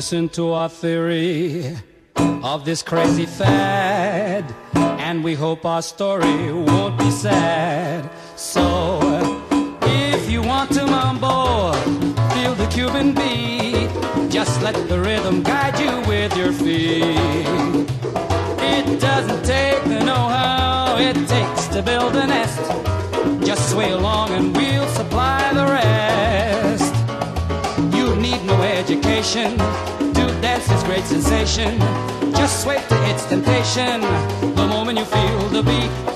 listen to our theory of this crazy fad, and we hope our story won't be sad. So, if you want to mambo, feel the Cuban beat. Just let the rhythm guide you with your feet. It doesn't take the know-how, it takes to build a nest. Just sway along and we'll supply the rest. To dance is great sensation. Just wait to its temptation the moment you feel the beat.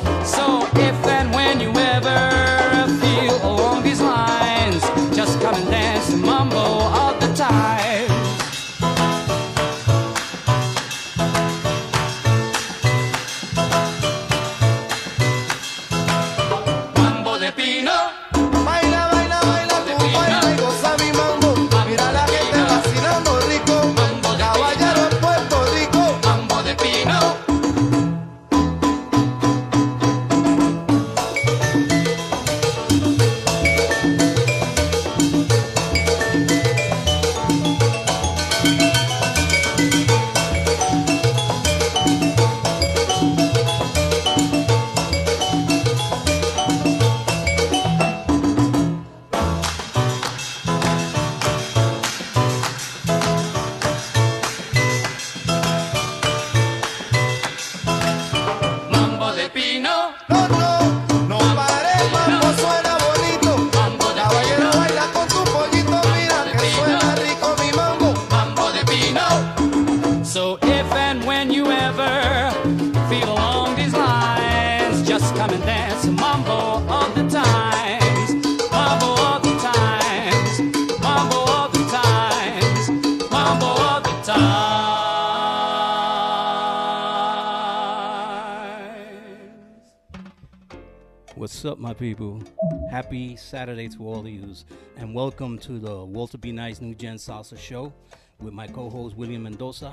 People? Happy Saturday to all of you, and welcome to the Walter B. Nice New Gen Salsa Show with my co host William Mendoza.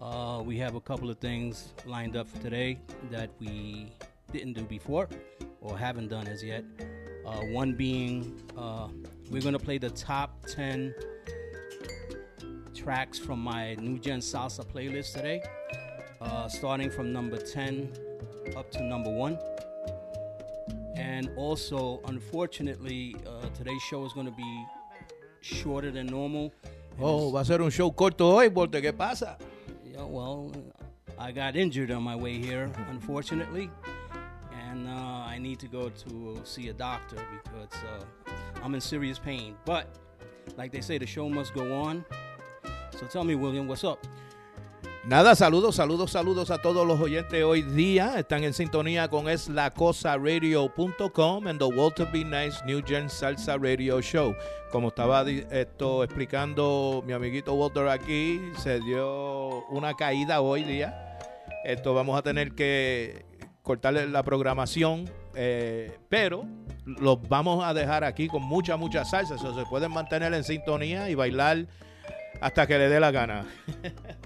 Uh, we have a couple of things lined up for today that we didn't do before or haven't done as yet. Uh, one being, uh, we're going to play the top 10 tracks from my New Gen Salsa playlist today, uh, starting from number 10 up to number 1. And also, unfortunately, uh, today's show is going to be shorter than normal. Oh, va a ser un show corto hoy, Walter. ¿Qué pasa? Yeah, well, I got injured on my way here, unfortunately, and uh, I need to go to see a doctor because uh, I'm in serious pain. But, like they say, the show must go on. So tell me, William, what's up? Nada, saludos, saludos, saludos a todos los oyentes hoy día. Están en sintonía con eslacosaradio.com en The Walter B. Nice New Gen Salsa Radio Show. Como estaba esto explicando mi amiguito Walter aquí, se dio una caída hoy día. Esto vamos a tener que cortarle la programación, eh, pero los vamos a dejar aquí con mucha, mucha salsa. So, se pueden mantener en sintonía y bailar hasta que le dé la gana.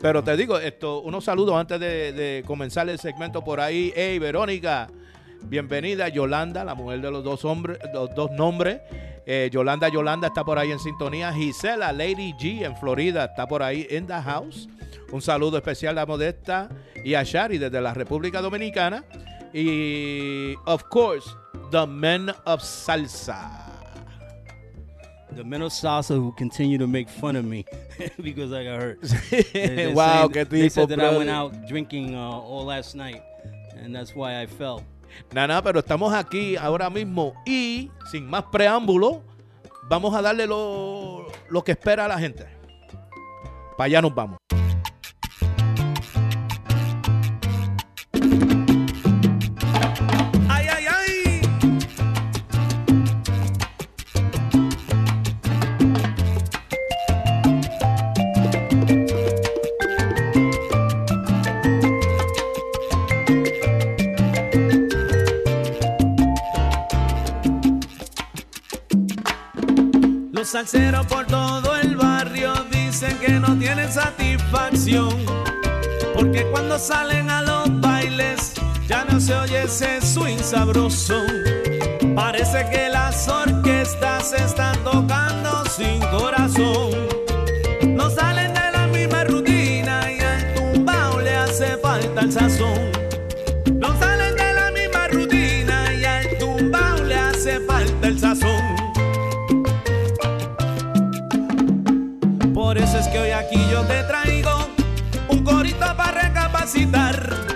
Pero te digo, esto, unos saludos antes de, comenzar el segmento por ahí. Hey, Verónica, bienvenida. Yolanda, la mujer de los dos hombres, los dos nombres. Eh, Yolanda, Yolanda está por ahí en sintonía. Gisela, Lady G en Florida, está por ahí in the house. Un saludo especial a Modesta y a Shari desde la República Dominicana. Y, of course, the men of salsa. The men of salsa who continue to make fun of me because I got hurt. They- they wow, say- qué They said that I went brother. out drinking uh, all last night, and that's why I fell. Nada, pero estamos aquí ahora mismo y sin más preámbulo, vamos a darle lo, lo que espera la gente. Para allá nos vamos. por todo el barrio dicen que no tienen satisfacción. Porque cuando salen a los bailes ya no se oye ese swing sabroso. Parece que las orquestas están tocando sin corazón. No salen de la misma rutina y al tumbao le hace falta el sazón. Te traigo un corito para recapacitar.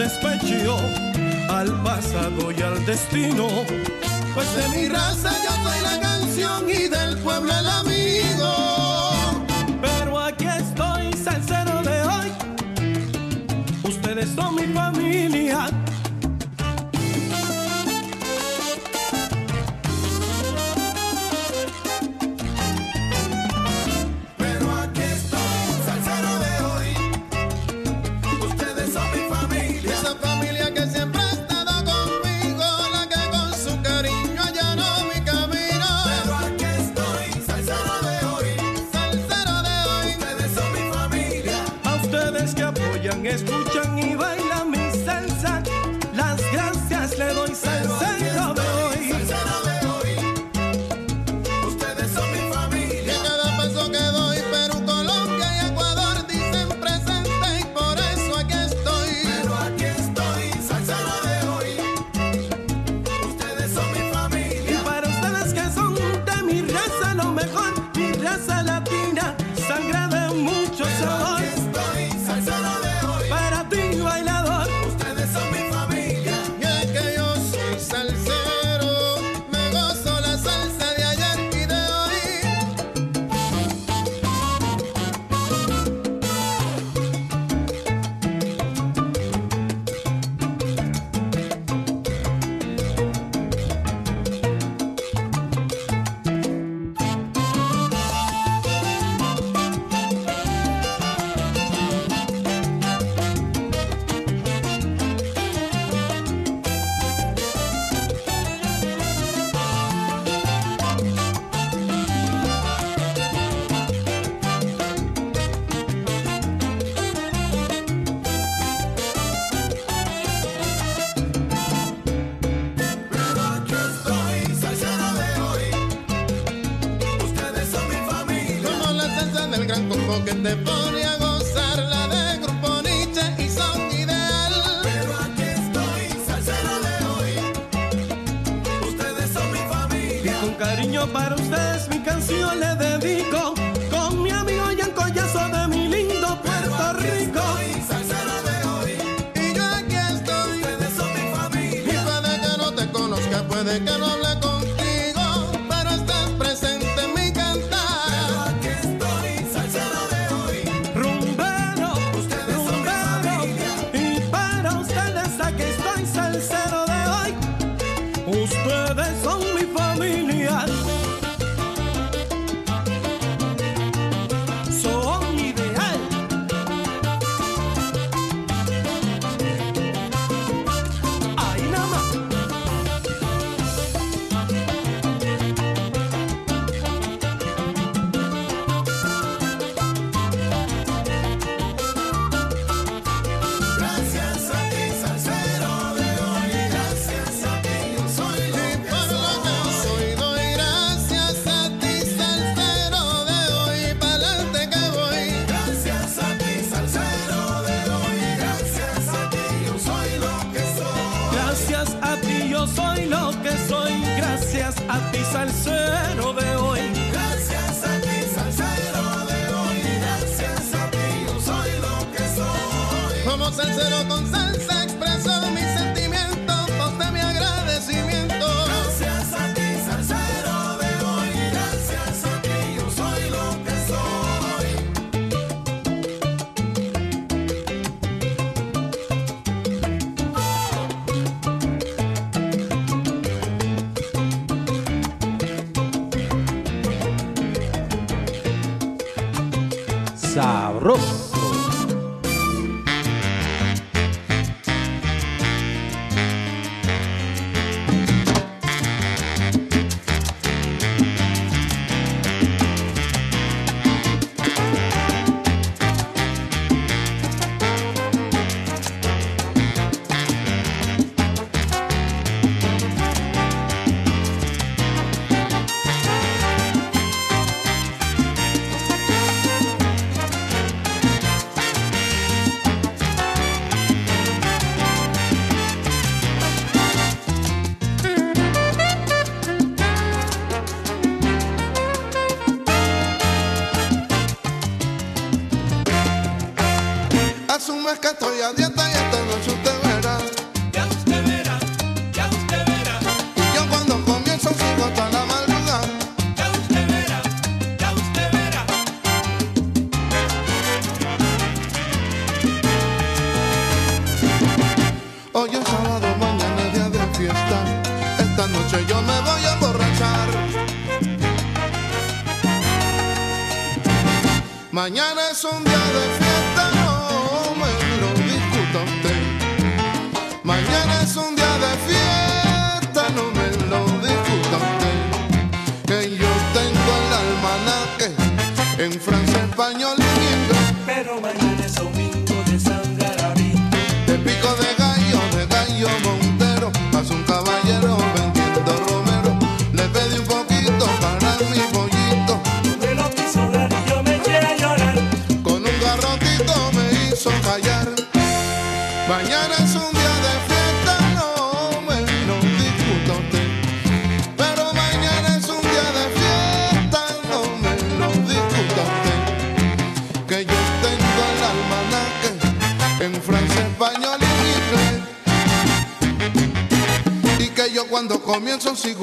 despecho al pasado y al destino. Pues de mi raza yo soy la canción y del pueblo el amigo. Pero aquí estoy, sincero de hoy. Ustedes son mi familia.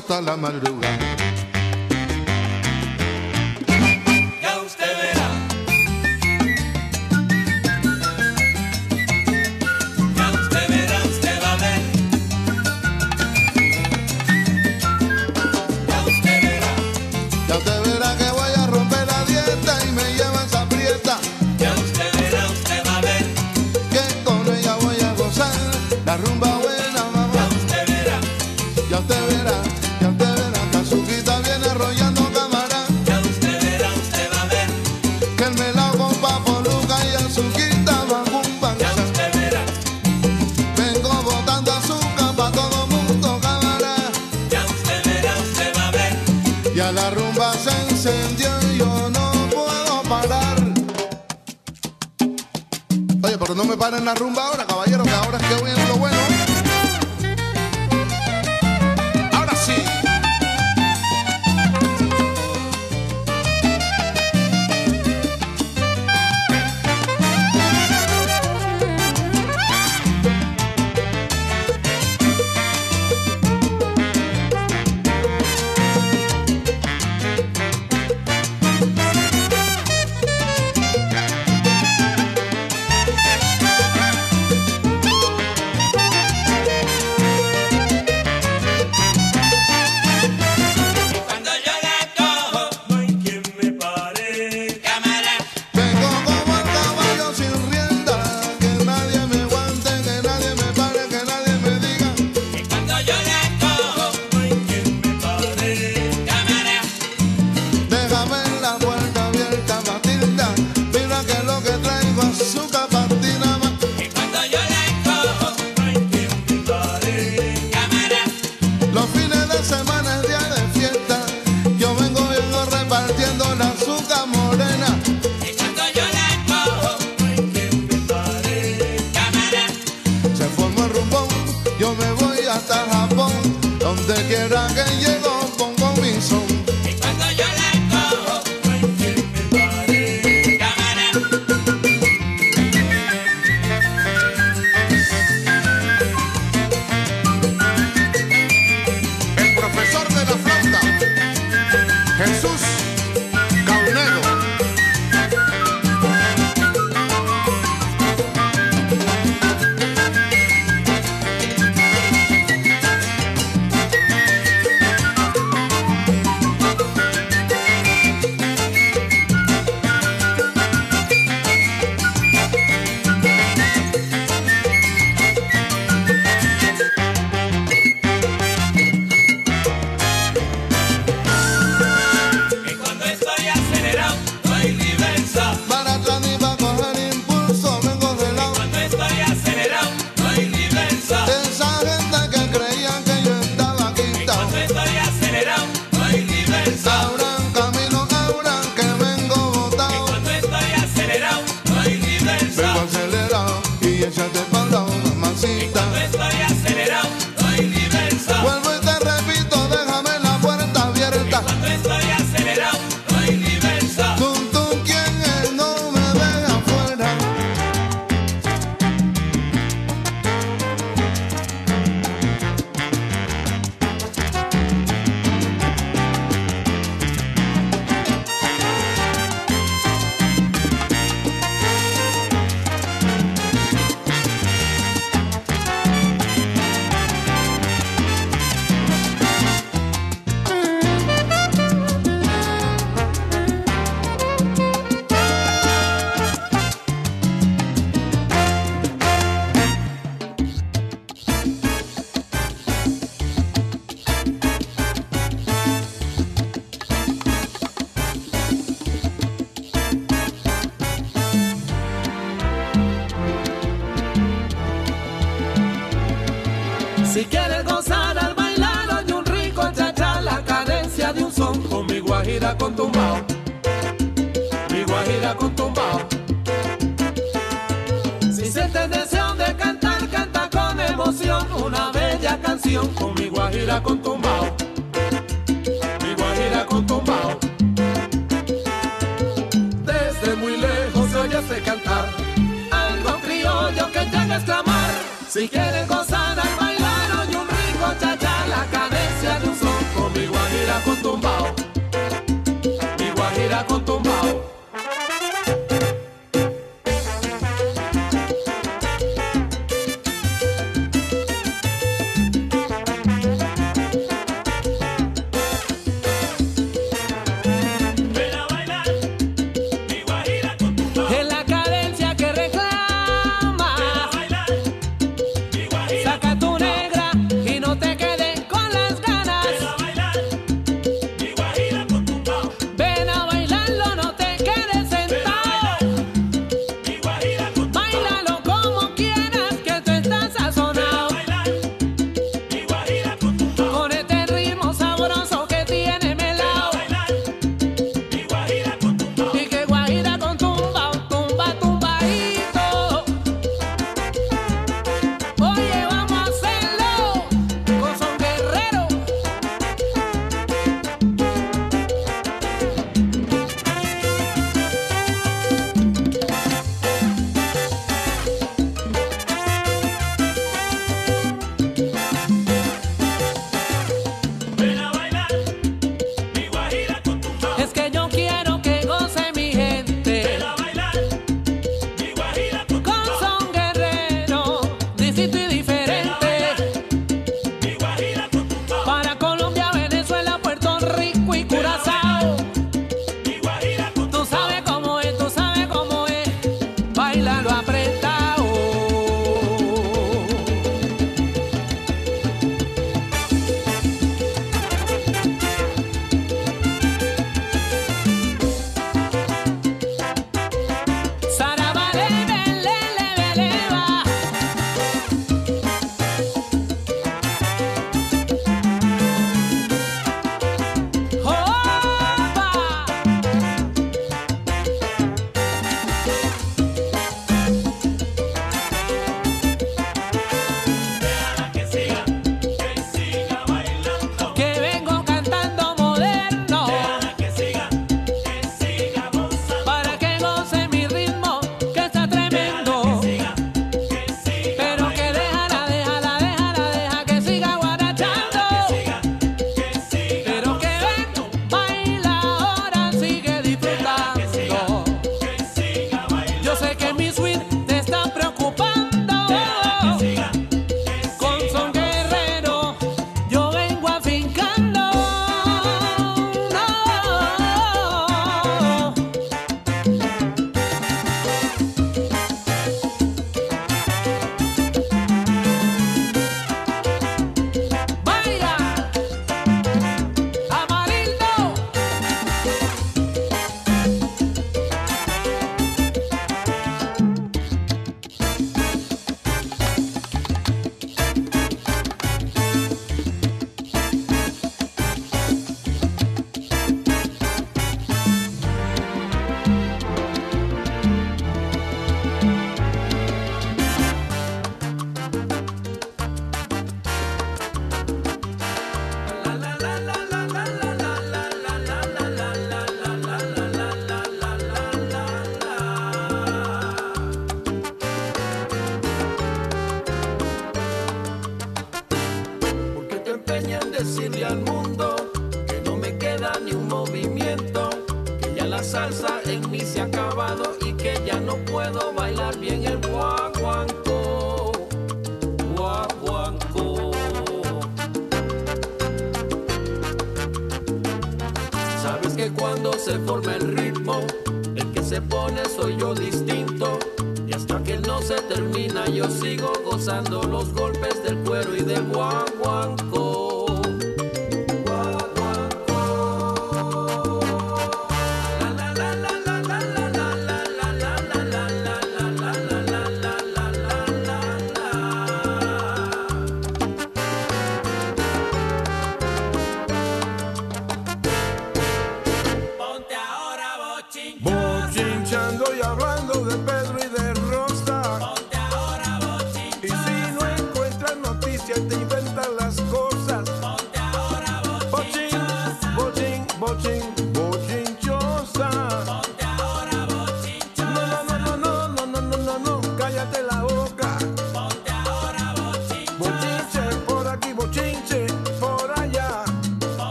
Comienzo sigo hasta la madrugada.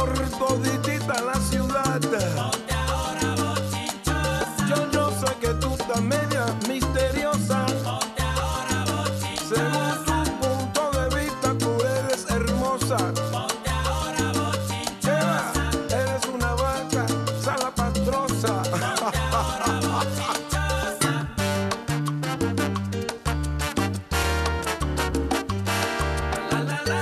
por toditita la ciudad. Ponte ahora bochinchosa. Yo no sé que tú estás media misteriosa. Ponte ahora bochinchosa. Según tu punto de vista, tú eres hermosa. Ponte ahora bochinchosa. Eres una vaca, sala pastrosa. Ponte ahora bochinchosa. la la la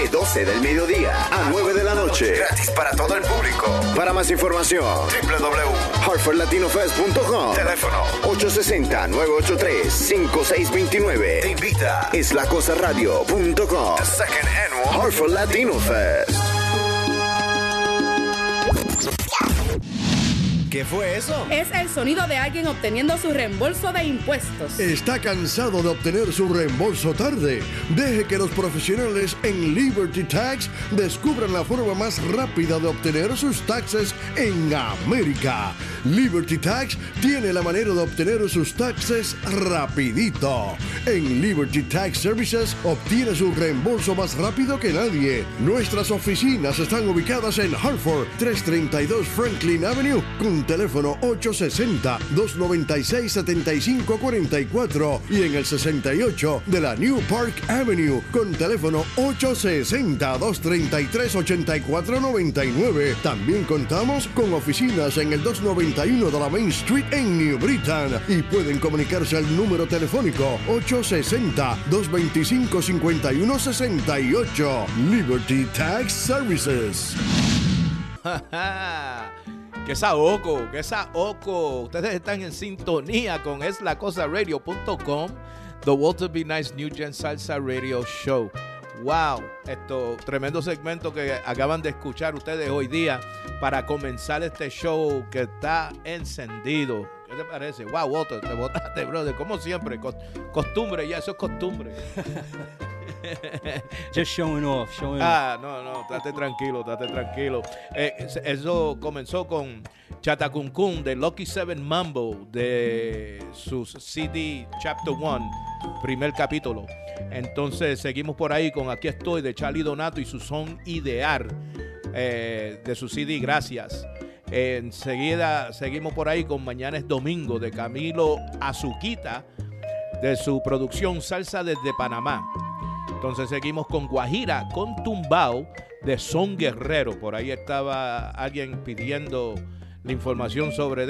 de 12 del mediodía a 9 de la noche. Gratis para todo el público. Para más información, www.hartfordlatinofest.com. Teléfono 860-983-5629. Te invita islacosaradio.com. The Second Annual Hartford Latino Fest. ¿Qué fue eso? Es el sonido de alguien obteniendo su reembolso de impuestos. ¿Está cansado de obtener su reembolso tarde? Deje que los profesionales en Liberty Tax descubran la forma más rápida de obtener sus taxes en América. Liberty Tax tiene la manera de obtener sus taxes rapidito. En Liberty Tax Services obtiene su reembolso más rápido que nadie. Nuestras oficinas están ubicadas en Hartford, 332 Franklin Avenue, con teléfono 860-296-7544 y en el 68 de la New Park Avenue, con teléfono 860-233-8499. También contamos con oficinas en el 291 de la Main Street en New Britain y pueden comunicarse al número telefónico 860-225-5168. Liberty Tax Services. que saoco, que saoco. Ustedes están en sintonía con eslacosaradio.com, The Walter B. Nice New Gen Salsa Radio Show. Wow, esto tremendo segmento que acaban de escuchar ustedes hoy día para comenzar este show que está encendido. ¿Qué te parece? Wow, Walter, te botaste, brother. Como siempre, cos- costumbre, ya eso es costumbre. Just showing off, Ah, no, no, estate tranquilo, estate tranquilo. Eh, es- eso comenzó con Chatacuncún de Lucky Seven Mambo de su CD Chapter 1, primer capítulo. Entonces seguimos por ahí con Aquí estoy de Charlie Donato y su son idear eh, de su CD Gracias. enseguida seguimos por ahí con Mañana es Domingo de Camilo Azuquita de su producción Salsa desde Panamá. Entonces seguimos con Guajira, con Tumbao de Son Guerrero. Por ahí estaba alguien pidiendo la información sobre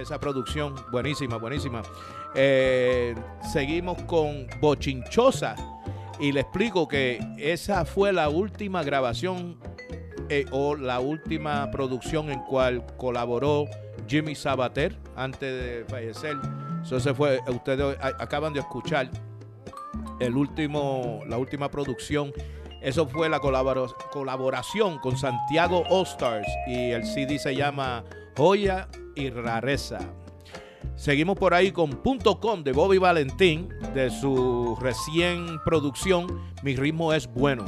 esa producción. Buenísima, buenísima. Eh, seguimos con Bochinchosa. Y le explico que esa fue la última grabación eh, o la última producción en cual colaboró Jimmy Sabater antes de fallecer. Se fue, ustedes acaban de escuchar el último, la última producción. Eso fue la colaboración con Santiago All Stars y el CD se llama Joya y Rareza. Seguimos por ahí con Punto .com de Bobby Valentín de su recién producción Mi ritmo es bueno.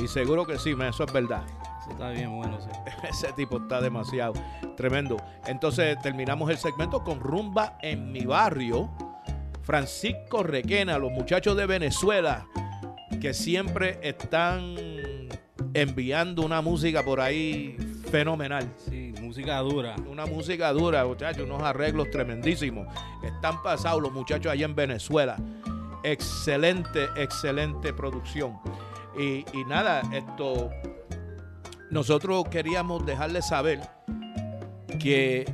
Y seguro que sí, eso es verdad. Eso está bien bueno, sí. Ese tipo está demasiado tremendo. Entonces terminamos el segmento con Rumba en mi barrio. Francisco Requena, los muchachos de Venezuela, que siempre están enviando una música por ahí fenomenal. Sí, música dura. Una música dura, muchachos, unos arreglos tremendísimos. Están pasados los muchachos allá en Venezuela. Excelente, excelente producción. Y, y nada, esto, nosotros queríamos dejarles saber que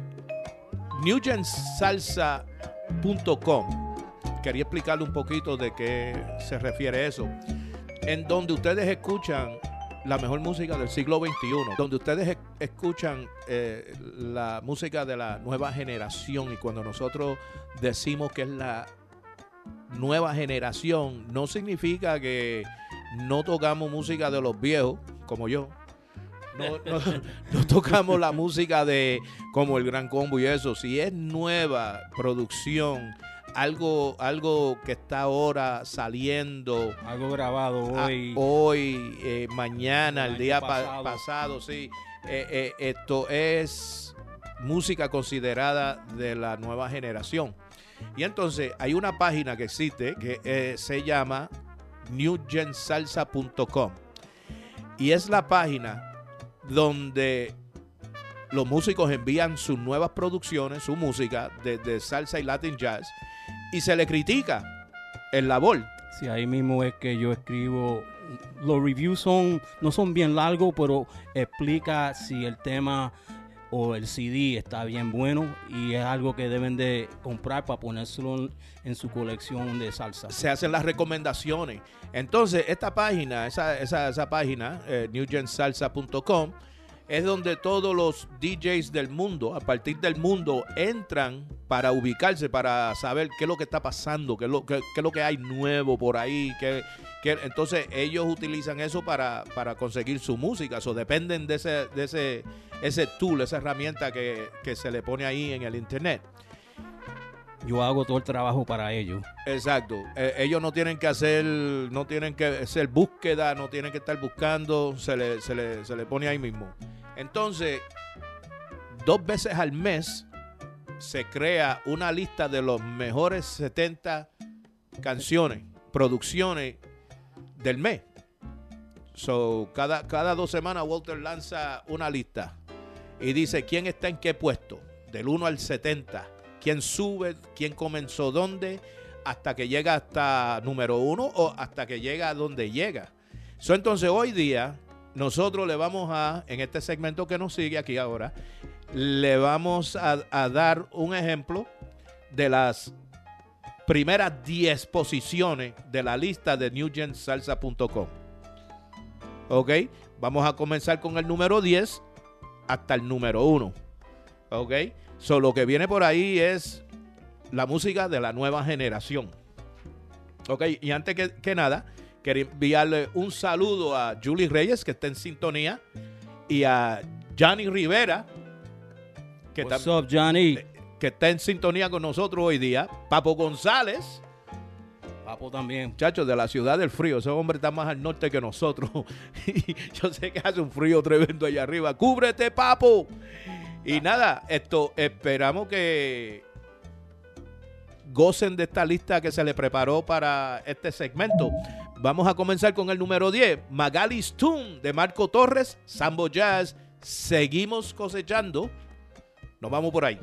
newgensalsa.com, quería explicarle un poquito de qué se refiere eso, en donde ustedes escuchan la mejor música del siglo XXI, donde ustedes escuchan eh, la música de la nueva generación y cuando nosotros decimos que es la nueva generación, no significa que no tocamos música de los viejos, como yo. No, no- no tocamos la música de como el Gran Combo y eso. Si es nueva producción, algo, algo que está ahora saliendo. Algo grabado a- hoy. hoy, eh, mañana, el, El día pa- pasado. sí. Eh, eh, esto es música considerada de la nueva generación. Y entonces hay una página que existe que se llama newgensalsa.com. Y es la página donde los músicos envían sus nuevas producciones, su música de salsa y latin jazz, y se le critica el labor. Sí, ahí mismo es que yo escribo. Los reviews son no son bien largos, pero explica si el tema o el CD está bien bueno y es algo que deben de comprar para ponérselo en, su colección de salsa. se hacen las recomendaciones. Entonces, esta página, esa, esa, esa página, eh, newgensalsa.com, es donde todos los DJs del mundo, a partir del mundo, entran para ubicarse, para saber qué es lo que está pasando, qué es lo, qué, qué es lo que hay nuevo por ahí. Qué, qué- entonces, ellos utilizan eso para, para conseguir su música. O dependen de ese, de ese, ese tool, esa herramienta que, que se le pone ahí en el internet. Yo hago todo el trabajo para ellos. Exacto. Eh, ellos no tienen que hacer, no tienen que hacer búsqueda, no tienen que estar buscando, se le, se le, se le pone ahí mismo. Entonces, dos veces al mes se crea una lista de los mejores 70 canciones, producciones del mes. So, cada, cada dos semanas Walter lanza una lista y dice quién está en qué puesto, del 1 al 70, quién sube, quién comenzó dónde, hasta que llega hasta número uno o hasta que llega a donde llega. Entonces hoy día nosotros le vamos a, en este segmento que nos sigue aquí ahora, le vamos a, a dar un ejemplo de las primeras 10 posiciones de la lista de newgensalsa.com. Ok, vamos a comenzar con el número 10 hasta el número 1. Ok, so lo que viene por ahí es la música de la nueva generación. Ok, y antes que, que nada, quería enviarle un saludo a Julie Reyes, que está en sintonía, y a Johnny Rivera, que, What's up, Johnny? que está en sintonía con nosotros hoy día, Papo González, Papo también. muchachos de la ciudad del frío, ese hombre está más al norte que nosotros. Y yo sé que hace un frío tremendo allá arriba. ¡Cúbrete, papo! Y nada, esto esperamos que gocen de esta lista que se le preparó para este segmento. Vamos a comenzar con el número 10, Magali Stone de Marco Torres, Sambo Jazz. Seguimos cosechando. Nos vamos por ahí.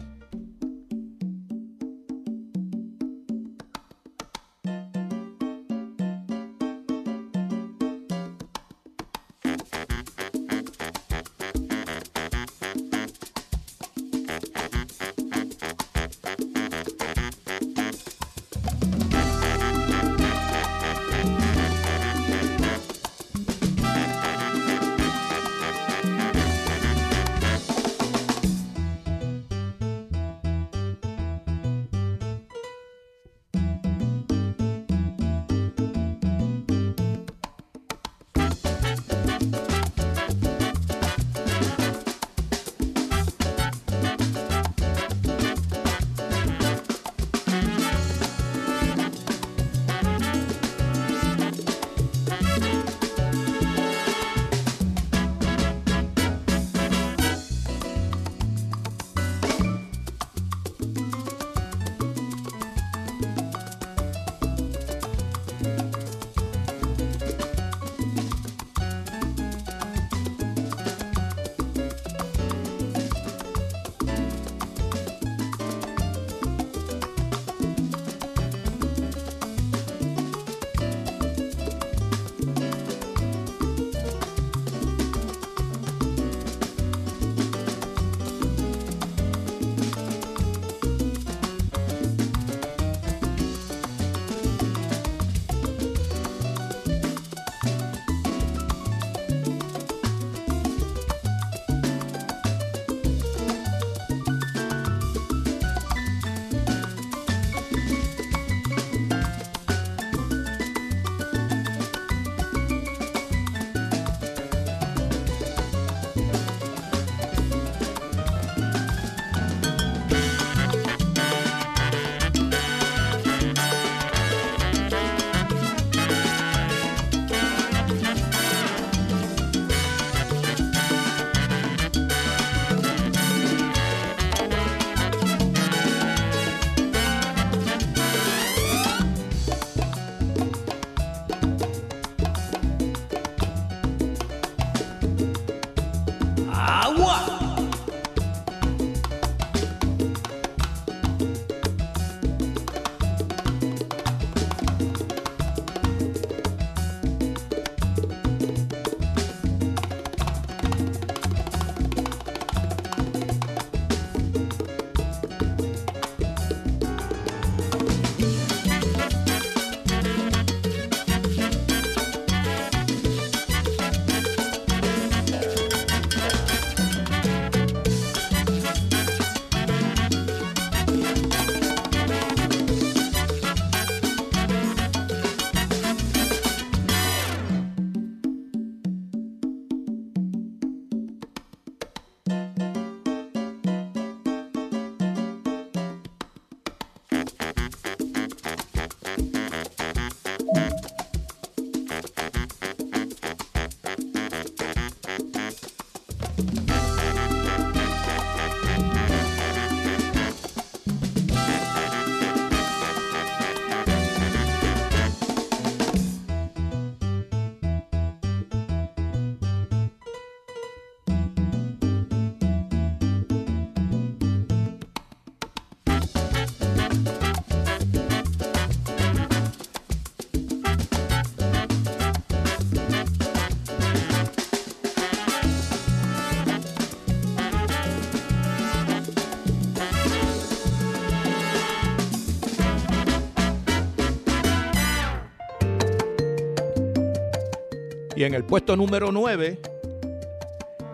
Y en el puesto número 9,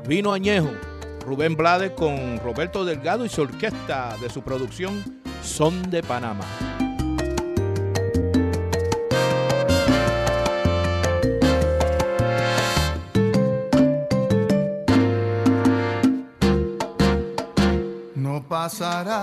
Vino Añejo, Rubén Blades con Roberto Delgado y su orquesta de su producción Son de Panamá. no pasará.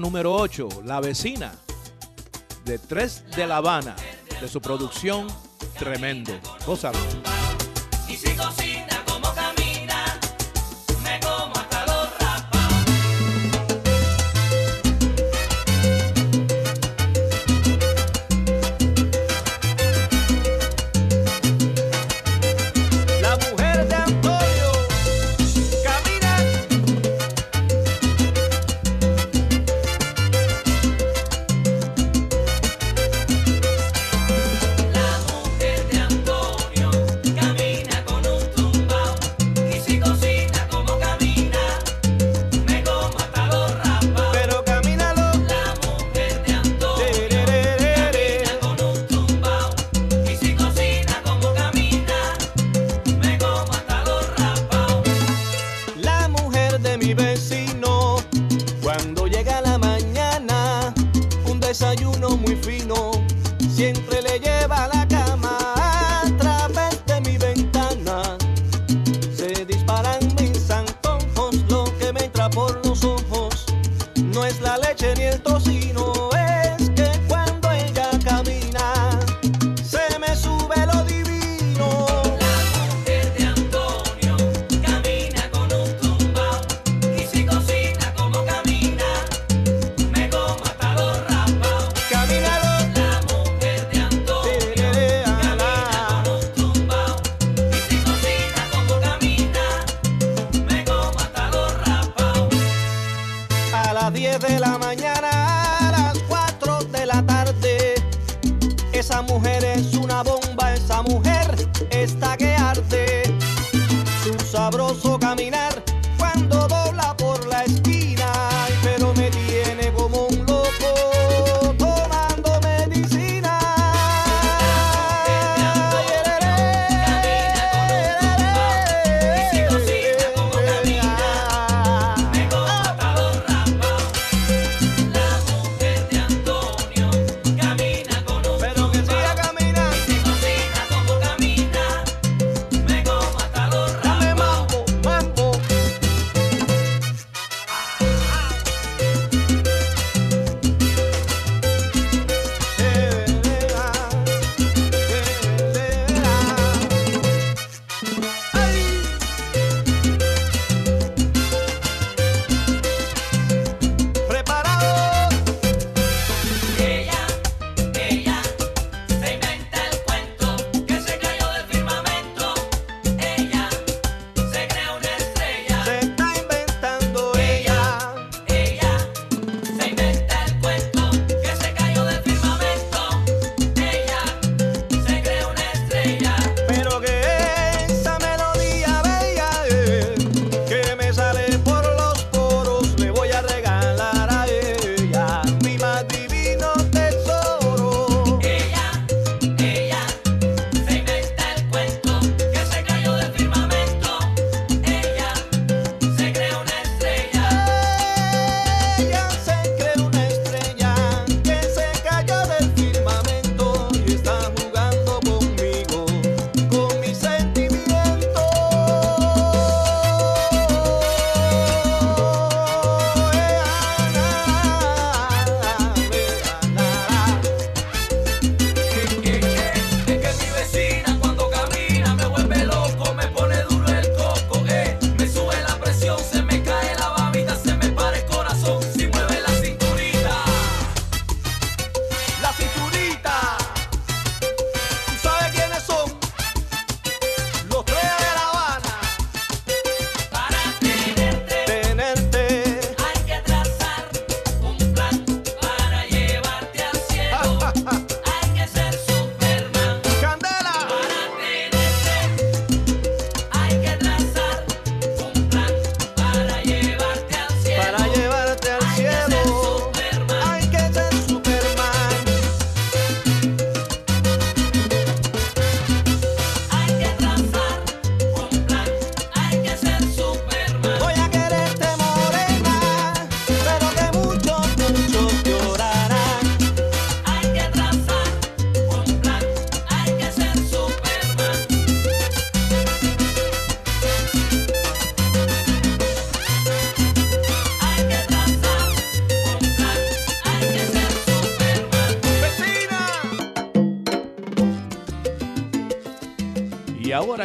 número 8, La vecina, de Tres de La Habana, de su producción Tremendo. Gózalo.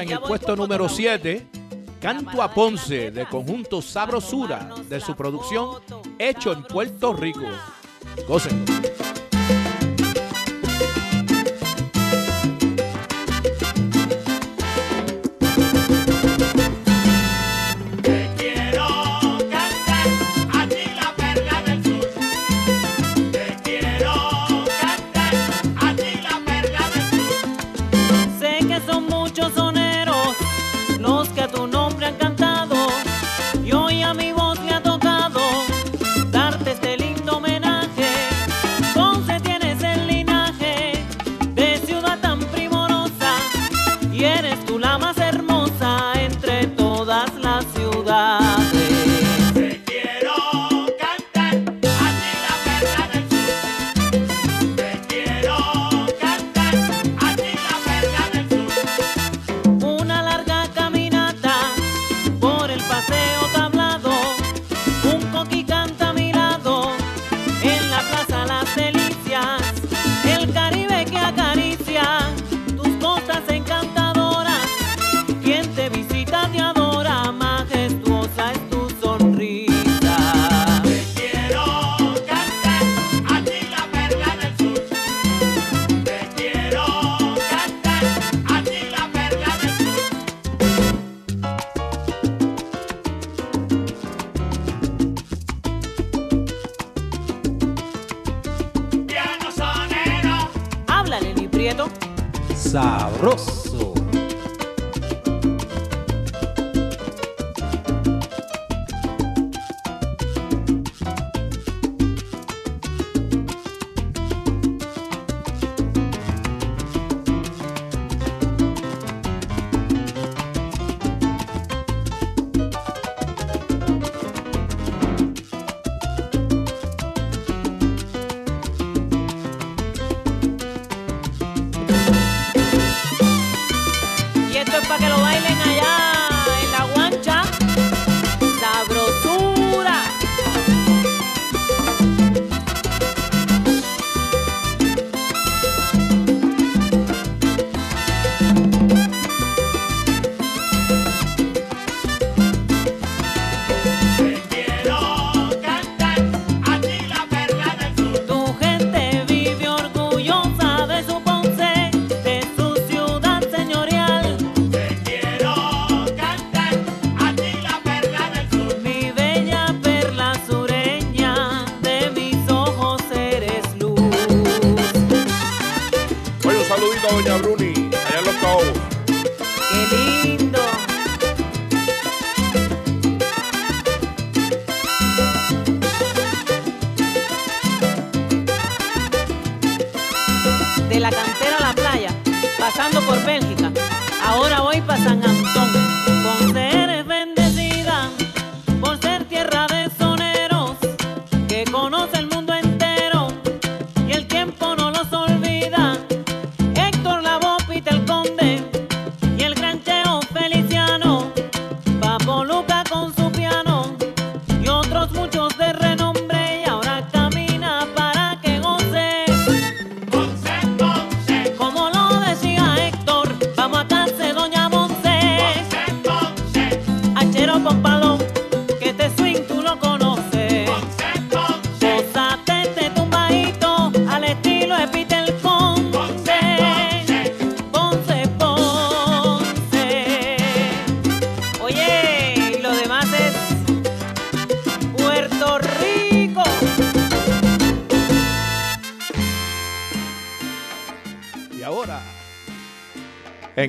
en el puesto número 7, Canto a Ponce de conjunto Sabrosura de su producción Hecho en Puerto Rico. Gócenlo.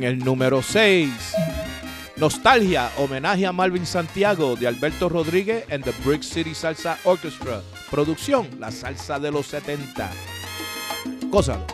El número 6, Nostalgia, homenaje a Marvin Santiago de Alberto Rodríguez and the Brick City Salsa Orchestra. Producción, la salsa de los 70. Gózalo.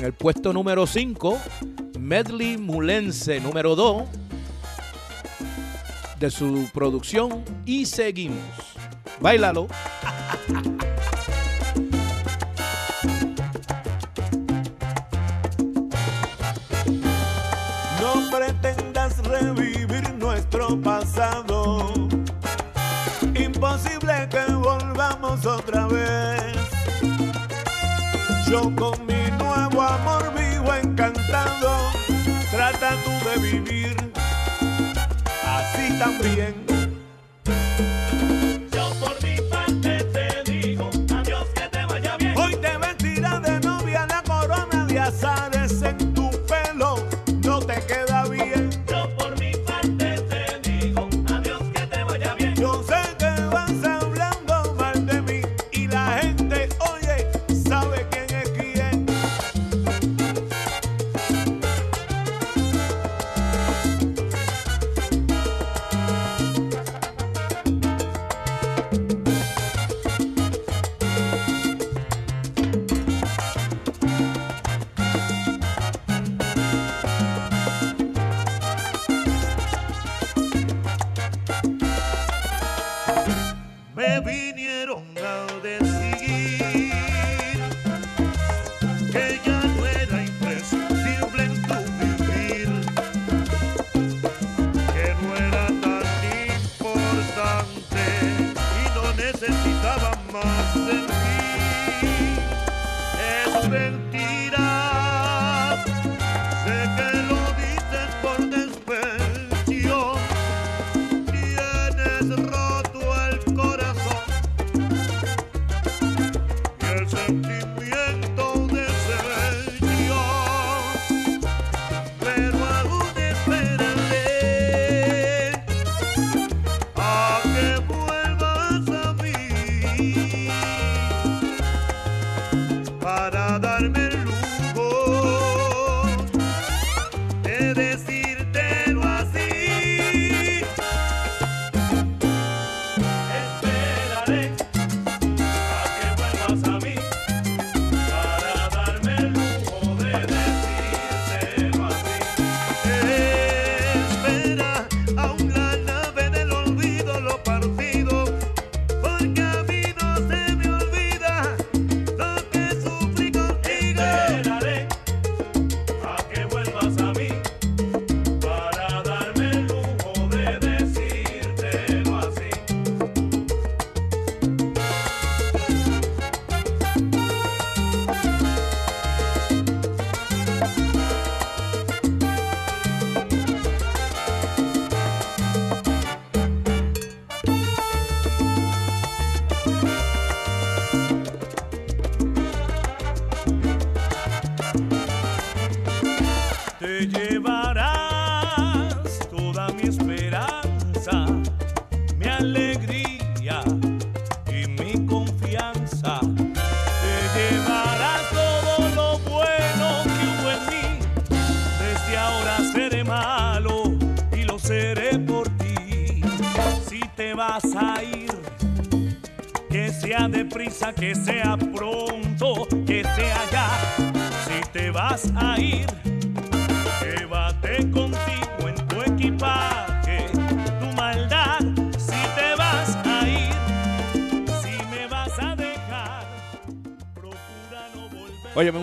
en el puesto número 5, Medley Mulense número 2, de su producción y seguimos. Bailalo. No pretendas revivir nuestro pasado.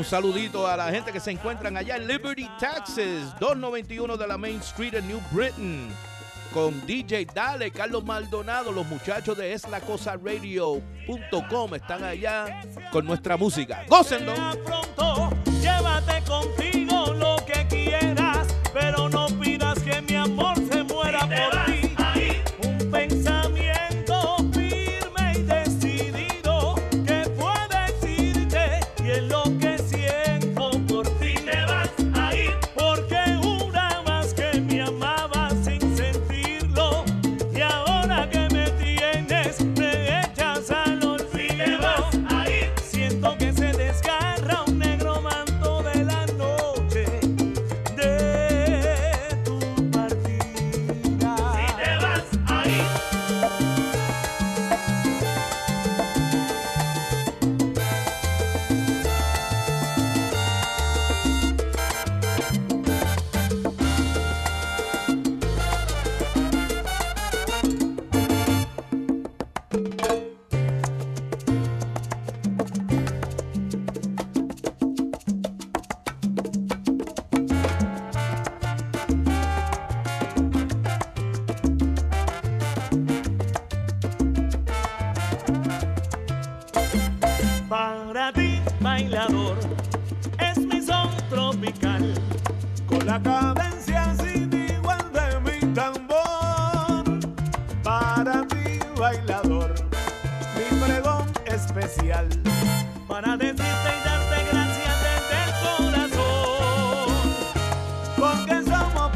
saludito a la gente que se encuentran allá en Liberty, Texas, 291 de la Main Street en New Britain. Con DJ Dale, Carlos Maldonado, los muchachos de eslacosaradio.com están allá con nuestra música. ¡Gócenlo!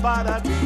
para mim.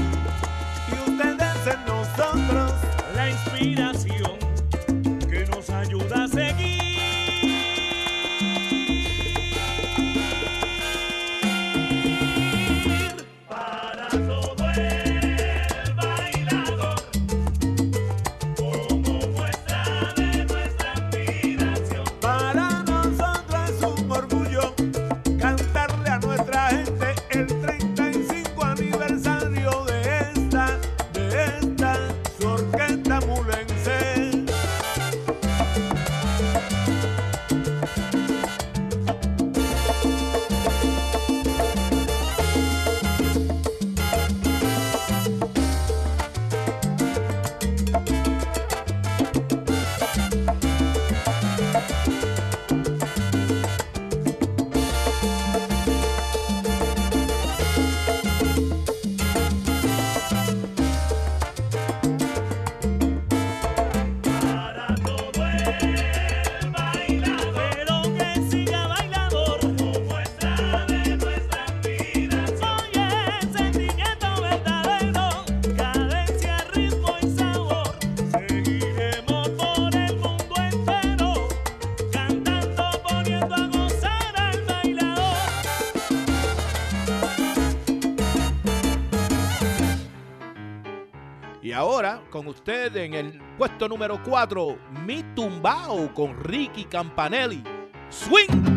usted en el puesto número 4, Mi Tumbao con Ricky Campanelli. Swing.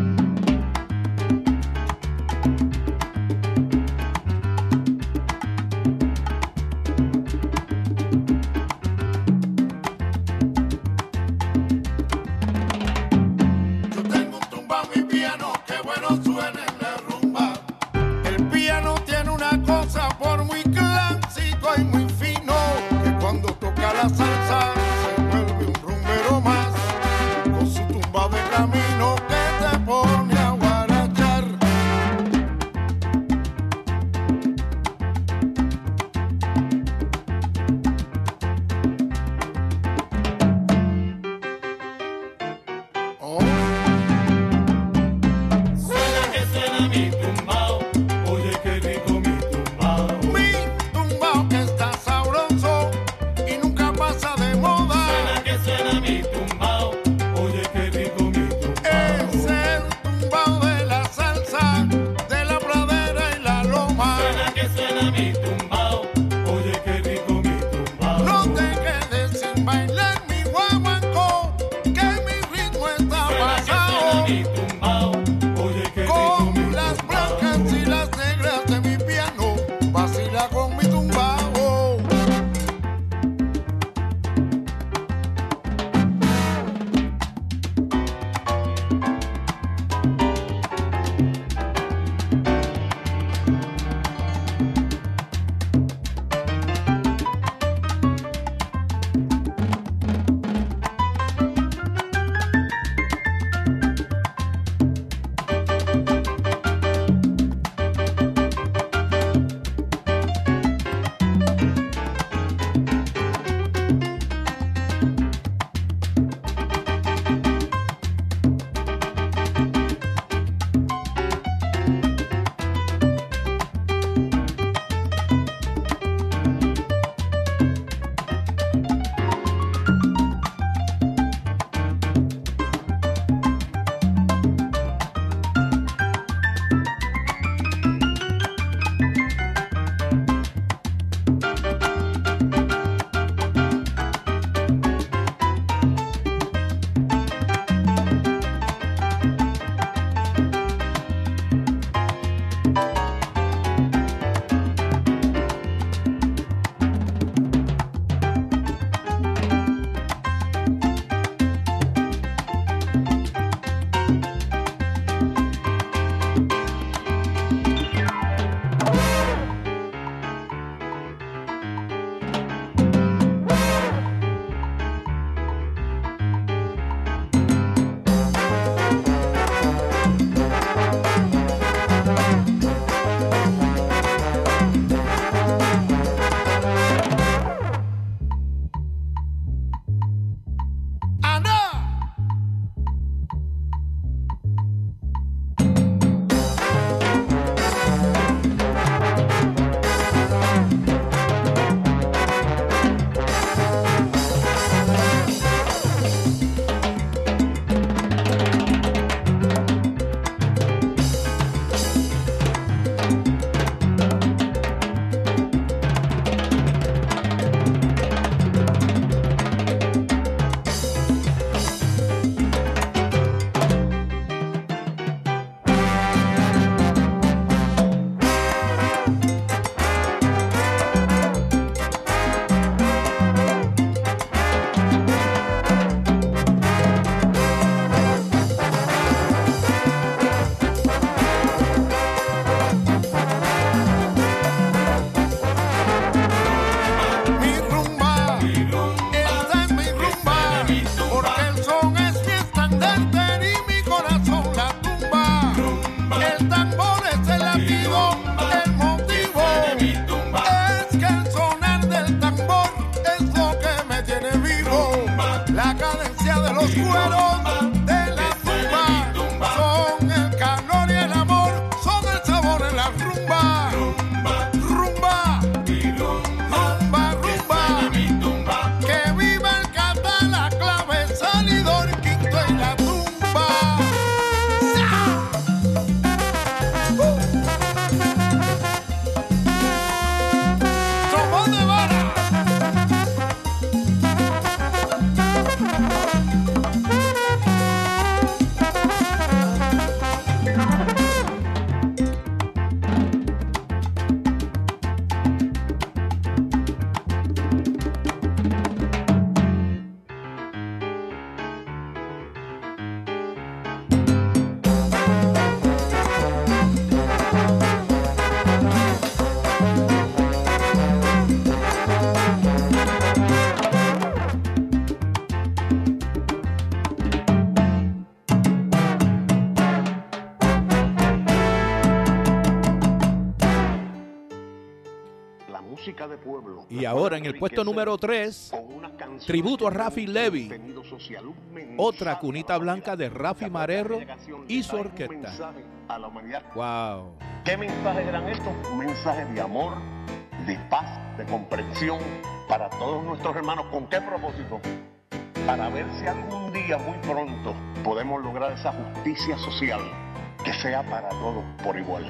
ahora en el puesto número 3, tributo a Rafi Levy, otra cunita blanca de Rafi Marero y su orquesta. Wow. ¿Qué mensajes eran estos? Mensajes de amor, de paz, de comprensión para todos nuestros hermanos. ¿Con qué propósito? Para ver si algún día, muy pronto, podemos lograr esa justicia social que sea para todos por igual.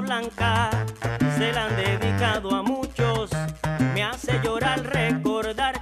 blanca, se la han dedicado a muchos, me hace llorar recordar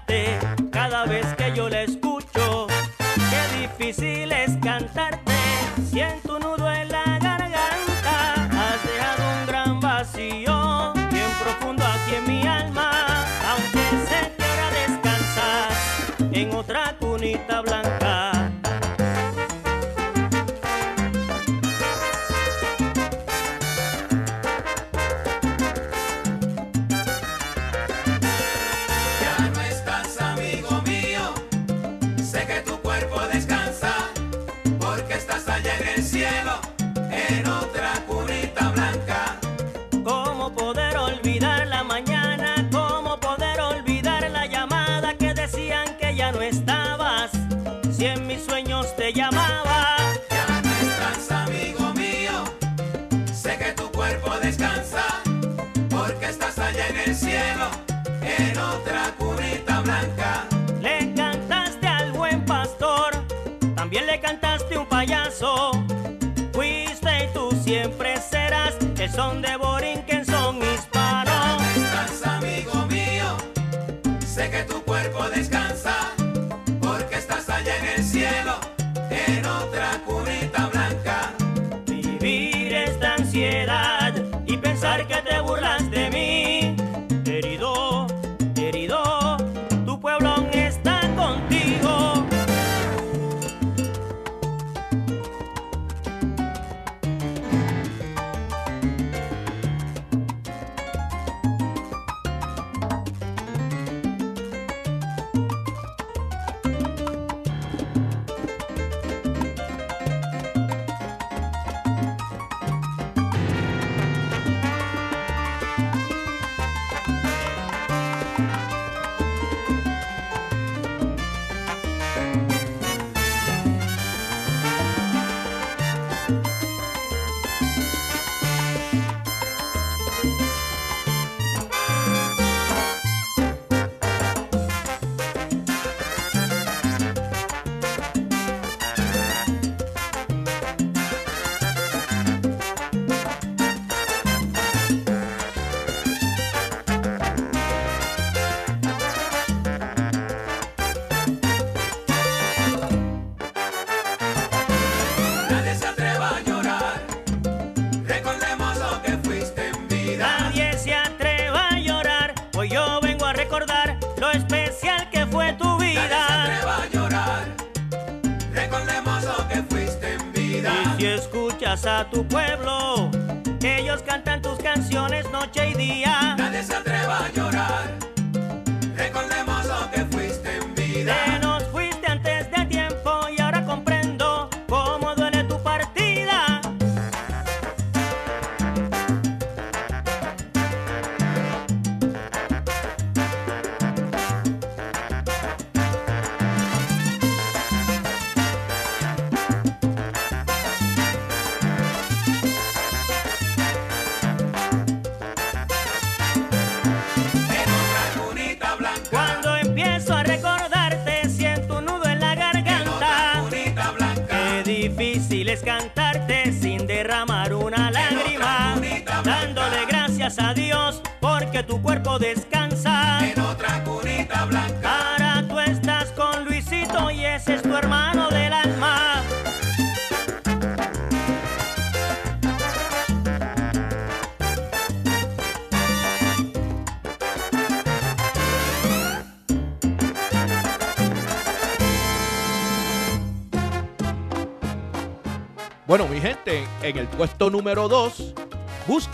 son de Borinquen, son hispanos. ¿Dónde estás, amigo mío? Sé que tu cuerpo descansa, porque estás allá en el cielo.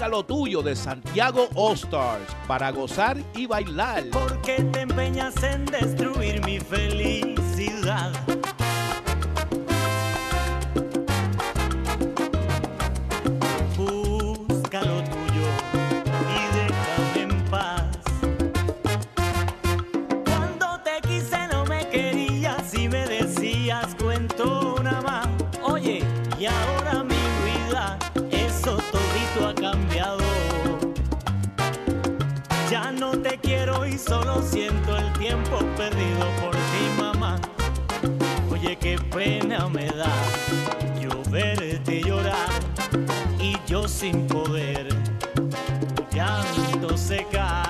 Busca lo tuyo de Santiago All Stars para gozar y bailar. Porque te empeñas en destruir mi felicidad? solo siento el tiempo perdido por ti, mamá. Oye, qué pena me da yo verte llorar y yo sin poder tu llanto secar.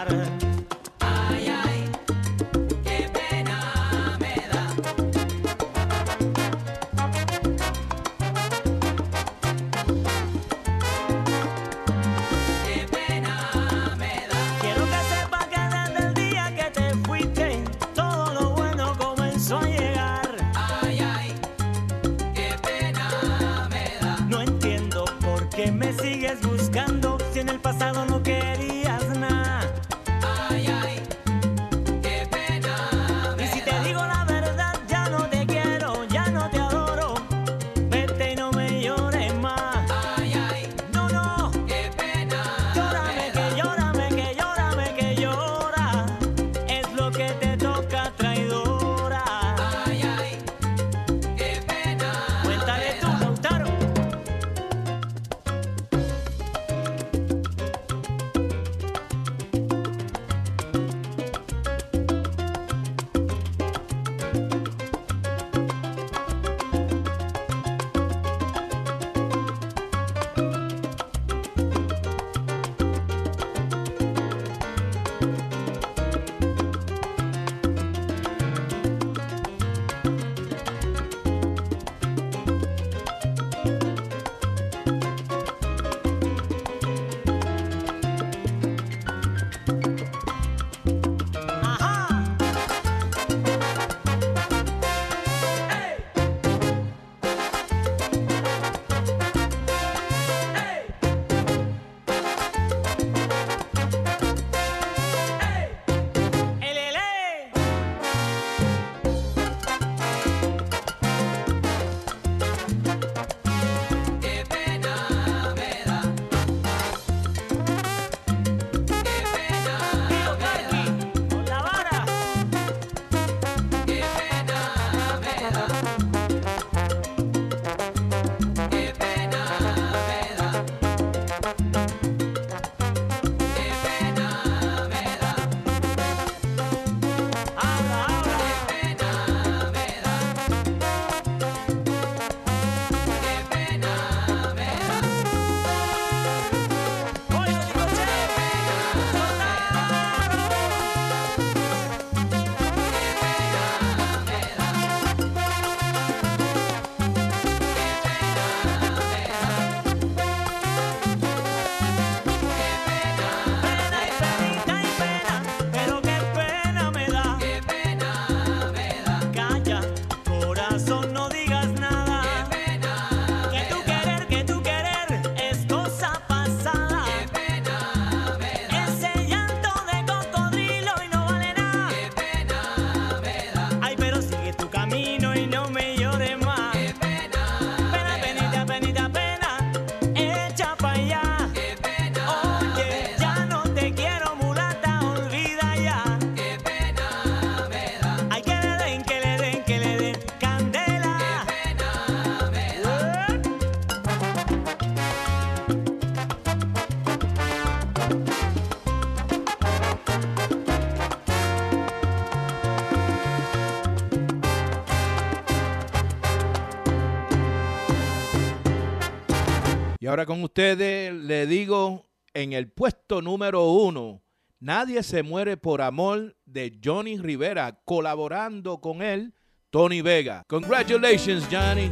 ahora con ustedes le digo en el puesto número uno, Nadie se muere por amor de Johnny Rivera, colaborando con él, Tony Vega. Congratulations, Johnny.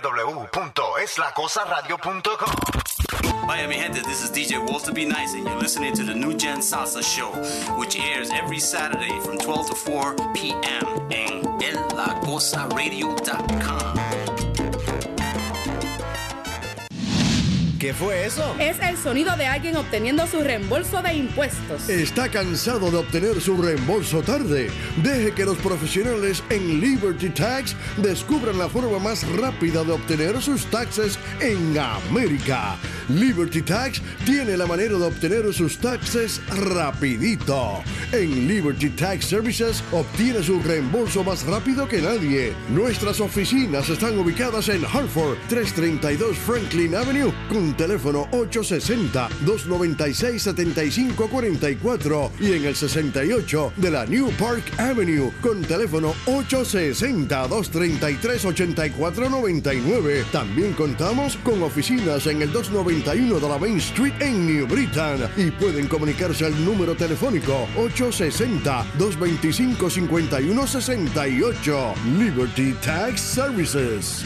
www.eslacosaradio.com. Vaya mi gente, this is DJ Walter Be Nice, and you're listening to the New Gen Salsa Show, which airs every Saturday from 12 to 4 p.m. on ElLaCosaRadio.com. Fue eso? Es el sonido de alguien obteniendo su reembolso de impuestos. ¿Está cansado de obtener su reembolso tarde? Deje que los profesionales en Liberty Tax descubran la forma más rápida de obtener sus taxes en América. Liberty Tax tiene la manera de obtener sus taxes rapidito. En Liberty Tax Services obtienes un reembolso más rápido que nadie. Nuestras oficinas están ubicadas en Hartford, 332 Franklin Avenue, con teléfono 860-296-7544 y en el 68 de la New Park Avenue, con teléfono 860-233-8499. También contamos con oficinas en el 291 de la Main Street en New Britain y pueden comunicarse al número telefónico 8 860-225-5168. Liberty Tax Services.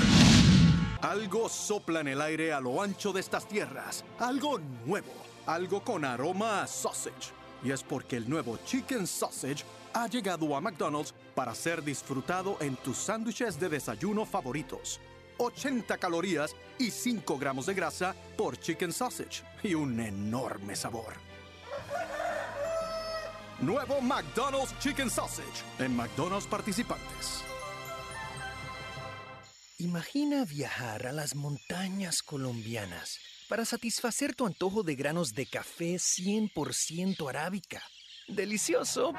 Algo sopla en el aire a lo ancho de estas tierras. Algo nuevo. Algo con aroma a sausage. Y es porque el nuevo Chicken Sausage ha llegado a McDonald's para ser disfrutado en tus sándwiches de desayuno favoritos. 80 calorías y 5 gramos de grasa por Chicken Sausage. Y un enorme sabor. Nuevo McDonald's Chicken Sausage en McDonald's participantes. Imagina viajar a las montañas colombianas para satisfacer tu antojo de granos de café 100% arábica. Delicioso,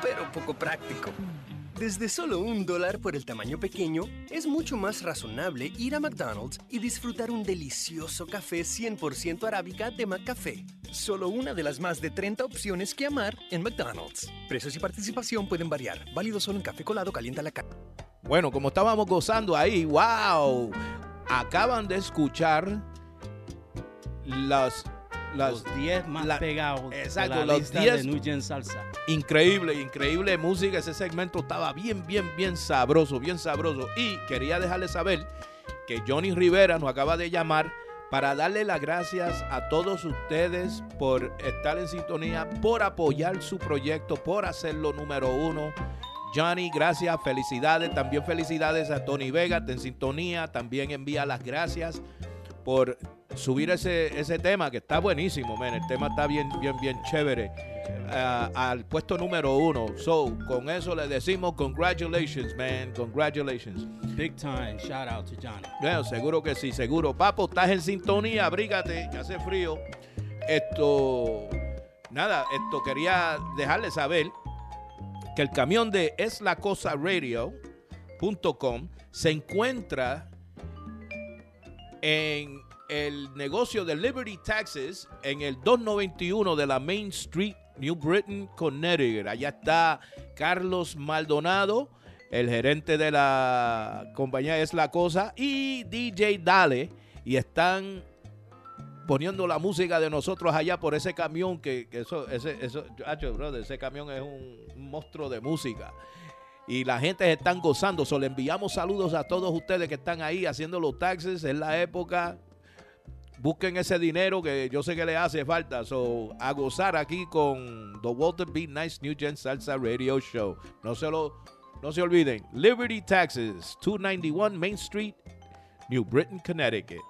pero poco práctico. Desde solo un dólar por el tamaño pequeño, es mucho más razonable ir a McDonald's y disfrutar un delicioso café 100% arábica de McCafé. Solo una de las más de 30 opciones que amar en McDonald's. Precios y participación pueden variar. Válido solo en café colado calienta la cara. Bueno, como estábamos gozando ahí, wow. Acaban de escuchar las las Los 10 más la- pegados Exacto, de la los lista 10 de New Gen Salsa. Increíble, increíble música. Ese segmento estaba bien, bien, bien sabroso, bien sabroso. Y quería dejarles saber que Johnny Rivera nos acaba de llamar para darle las gracias a todos ustedes por estar en sintonía, por apoyar su proyecto, por hacerlo número uno. Johnny, gracias, felicidades. También felicidades a Tony Vega, en sintonía. También envía las gracias por subir ese, ese tema que está buenísimo, man. El tema está bien, bien, bien chévere. ah, al puesto número uno. So, con eso le decimos congratulations, man. Congratulations. Big time. Shout out to Johnny. Bueno, seguro que sí, seguro. Papo, estás en sintonía, abrígate, que hace frío. Esto, nada, esto quería dejarle saber que el camión de eslacosaradio.com se encuentra en el negocio de Liberty Taxes en el 291 de la Main Street, New Britain, Connecticut. Allá está Carlos Maldonado, el gerente de la compañía Es La Cosa, y DJ Dale. Y están poniendo la música de nosotros allá por ese camión que, eso, ese, eso, ese camión es un monstruo de música. Y la gente se están gozando. So, le enviamos saludos a todos ustedes que están ahí haciendo los taxes. Es la época. Busquen ese dinero que yo sé que le hace falta. So, a gozar aquí con The Walter B. Nice New Gen Salsa Radio Show. No se lo, no se olviden. Liberty Taxes, 291 Main Street, New Britain, Connecticut.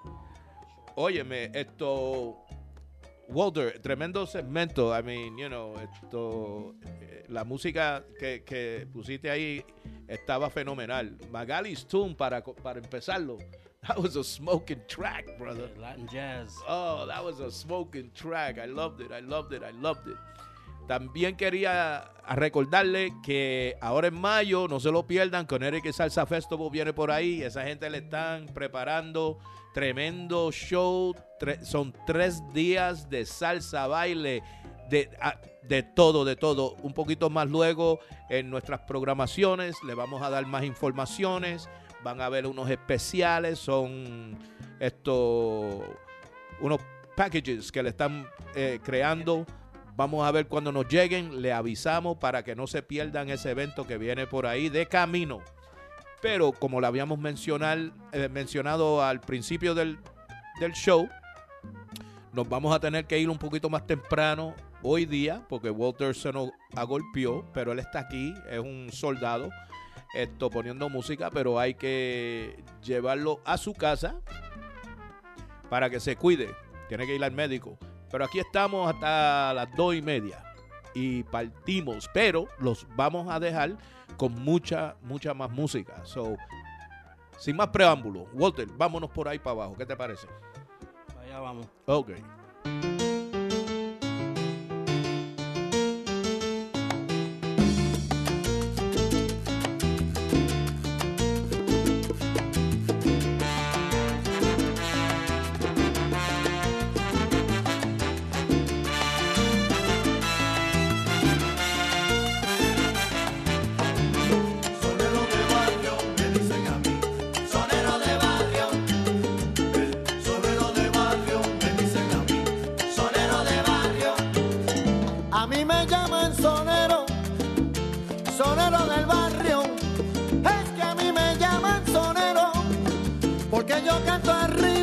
Óyeme, esto. Walter, tremendo segmento. I mean, you know, esto. eh, La música que, que pusiste ahí estaba fenomenal. Magali's Tune para, para empezarlo. That was a smoking track, brother. Latin jazz. Oh, that was a smoking track. I loved it, I loved it, I loved it. También quería recordarle que ahora en mayo, no se lo pierdan, Connecticut Salsa Festival viene por ahí. Esa gente le están preparando tremendo show. Son tres días de salsa, baile, de, a- de todo, de todo. Un poquito más luego en nuestras programaciones le vamos a dar más informaciones. Van a haber unos especiales, son estos unos packages que le están eh, creando. Vamos a ver cuando nos lleguen, le avisamos para que no se pierdan ese evento que viene por ahí de camino. Pero como lo habíamos eh, mencionado al principio del, del show, nos vamos a tener que ir un poquito más temprano hoy día, porque Walter se nos agolpeó, pero él está aquí, es un soldado, esto poniendo música, pero hay que llevarlo a su casa para que se cuide. Tiene que ir al médico. Pero aquí estamos hasta las dos y media y partimos, pero los vamos a dejar con mucha, mucha más música. So, sin más preámbulo, Walter, vámonos por ahí para abajo. ¿Qué te parece? Allá vamos. Ok. Porque yo canto al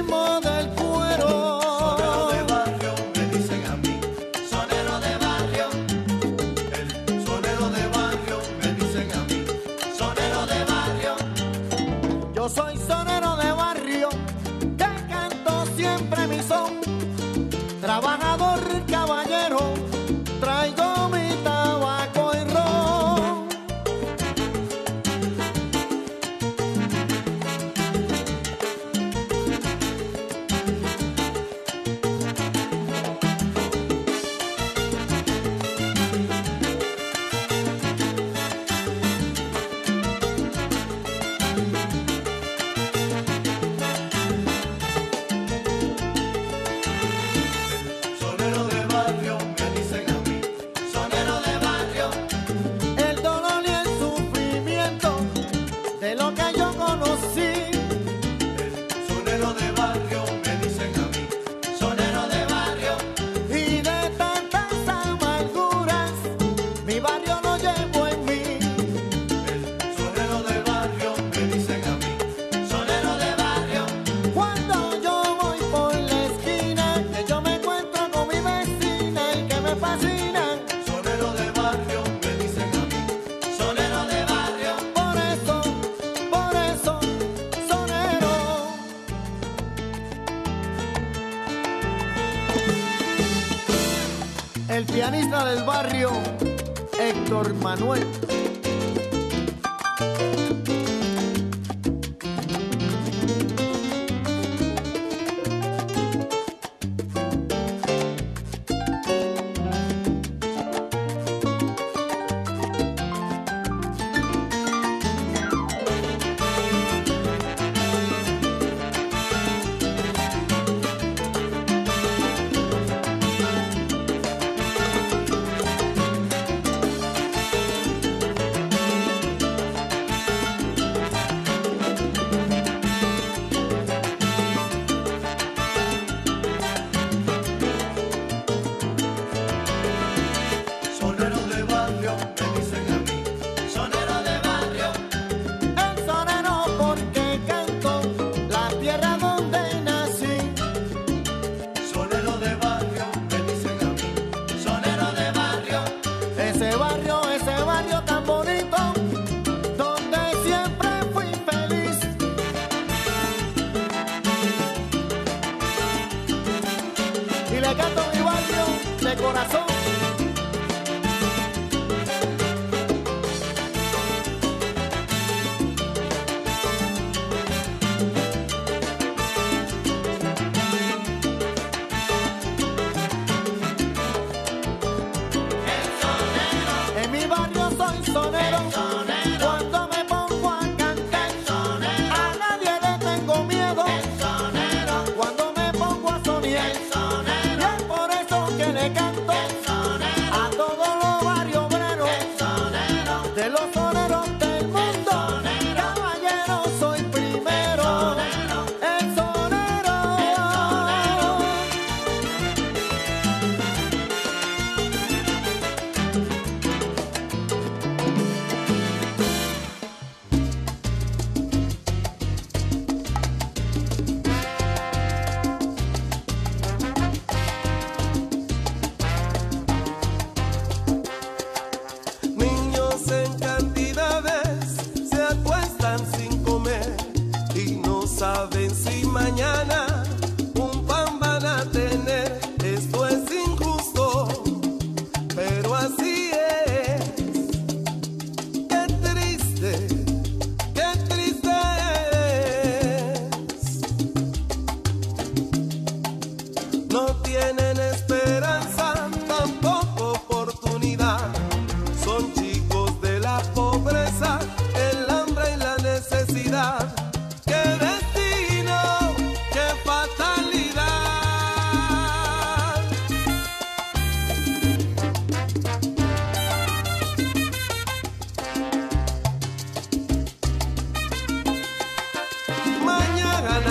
hagan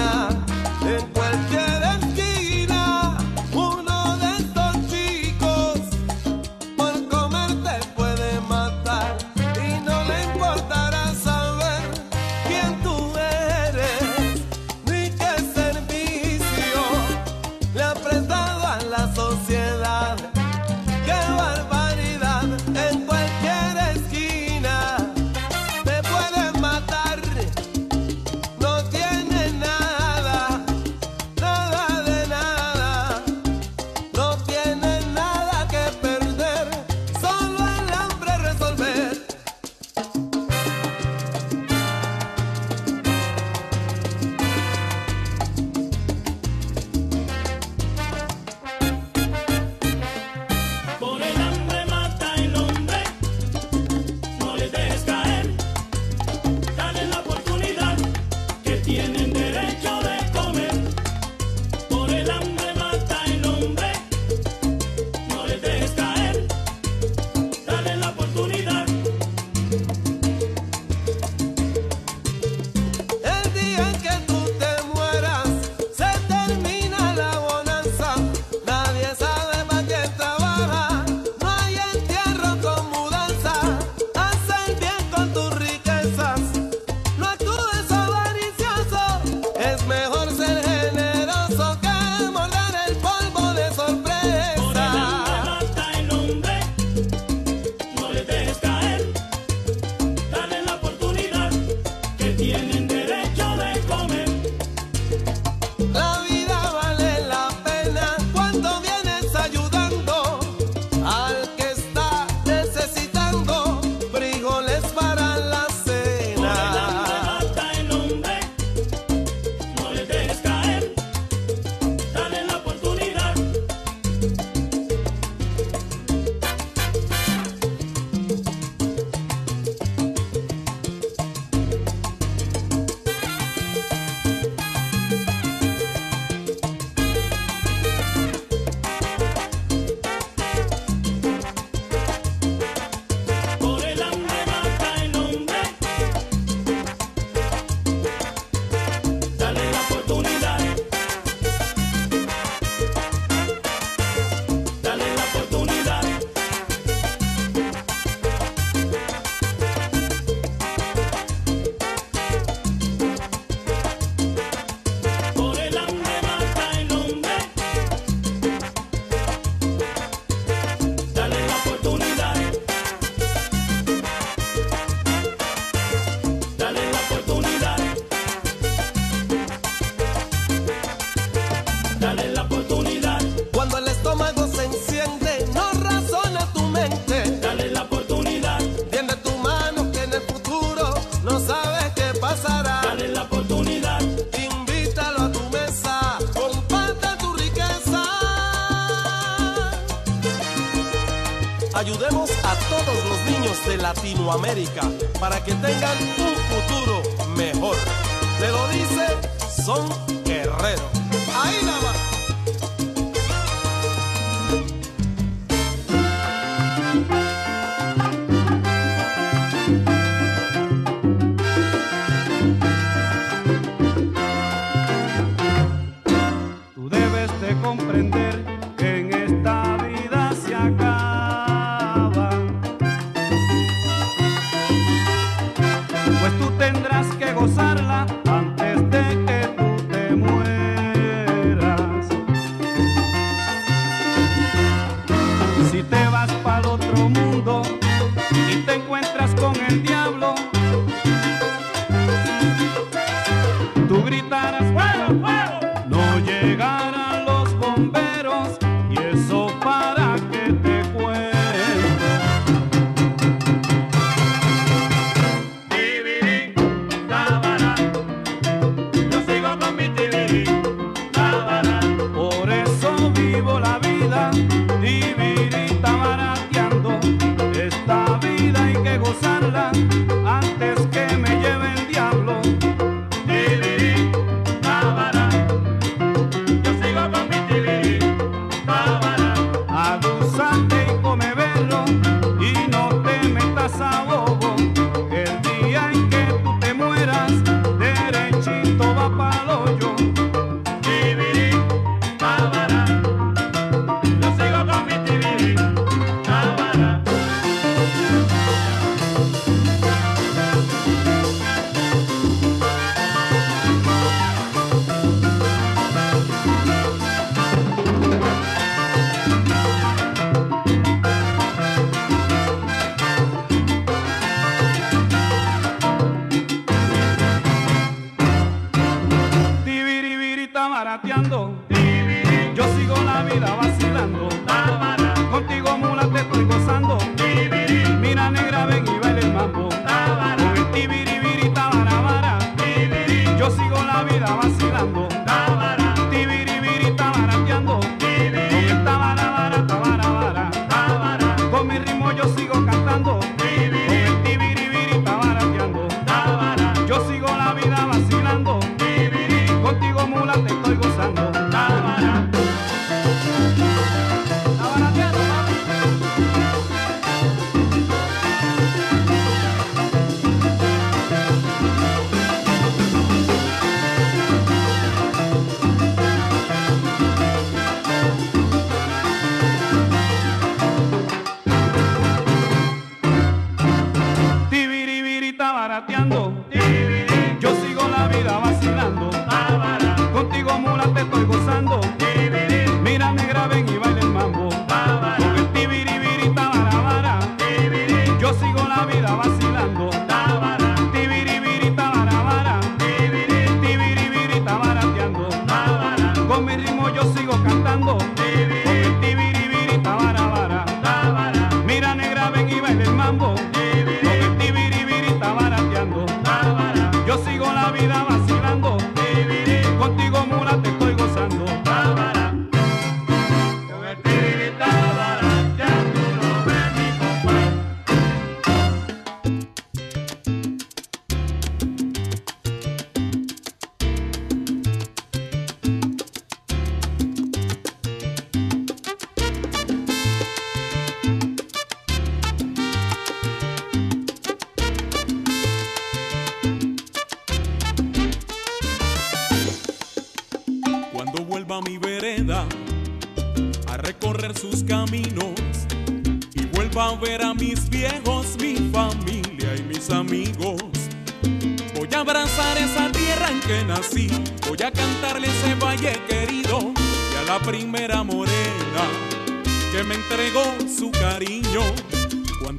para que tengan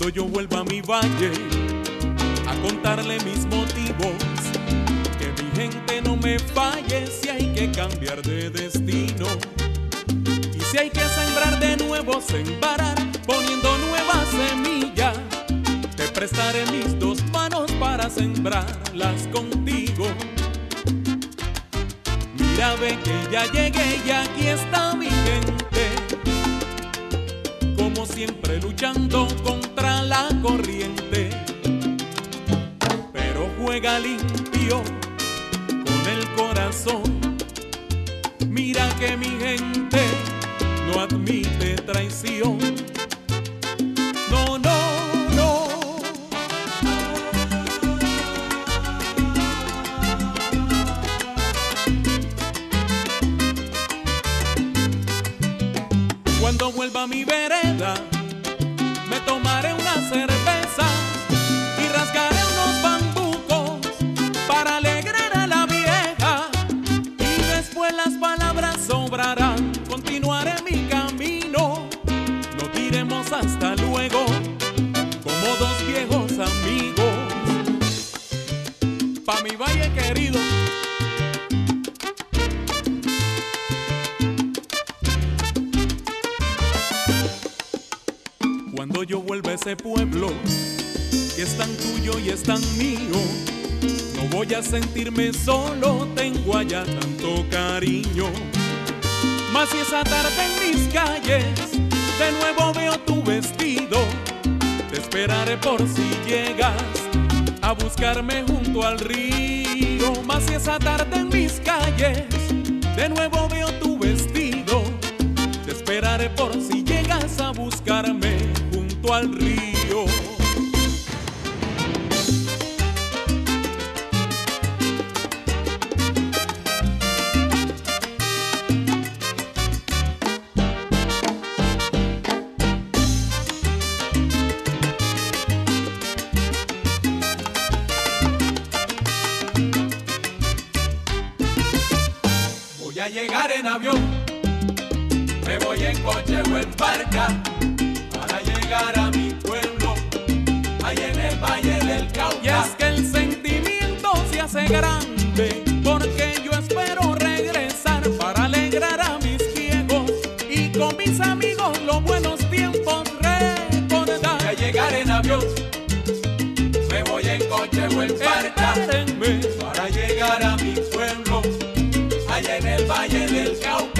cuando yo vuelva a mi valle. sentirme solo tengo allá tanto cariño. Mas si esa tarde en mis calles de nuevo veo tu vestido, te esperaré por si llegas a buscarme junto al río. Mas si esa tarde en mis calles de nuevo veo tu vestido, te esperaré por si llegas a buscarme junto al río.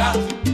Jamaica.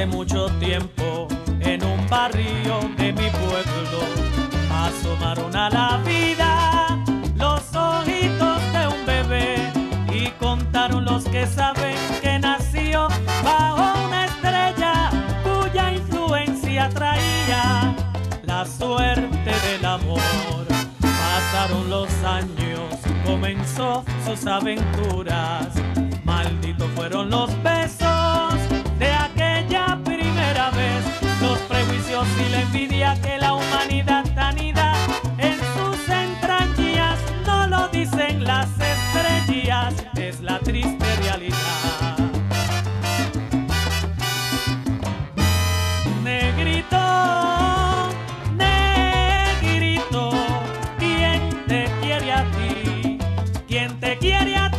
Hace mucho tiempo en un barrio de mi pueblo asomaron a la vida los ojitos de un bebé y contaron los que saben que nació bajo una estrella cuya influencia traía la suerte del amor. Pasaron los años, comenzó sus aventuras. Malditos fueron los besos ti? ¿Quién te quiere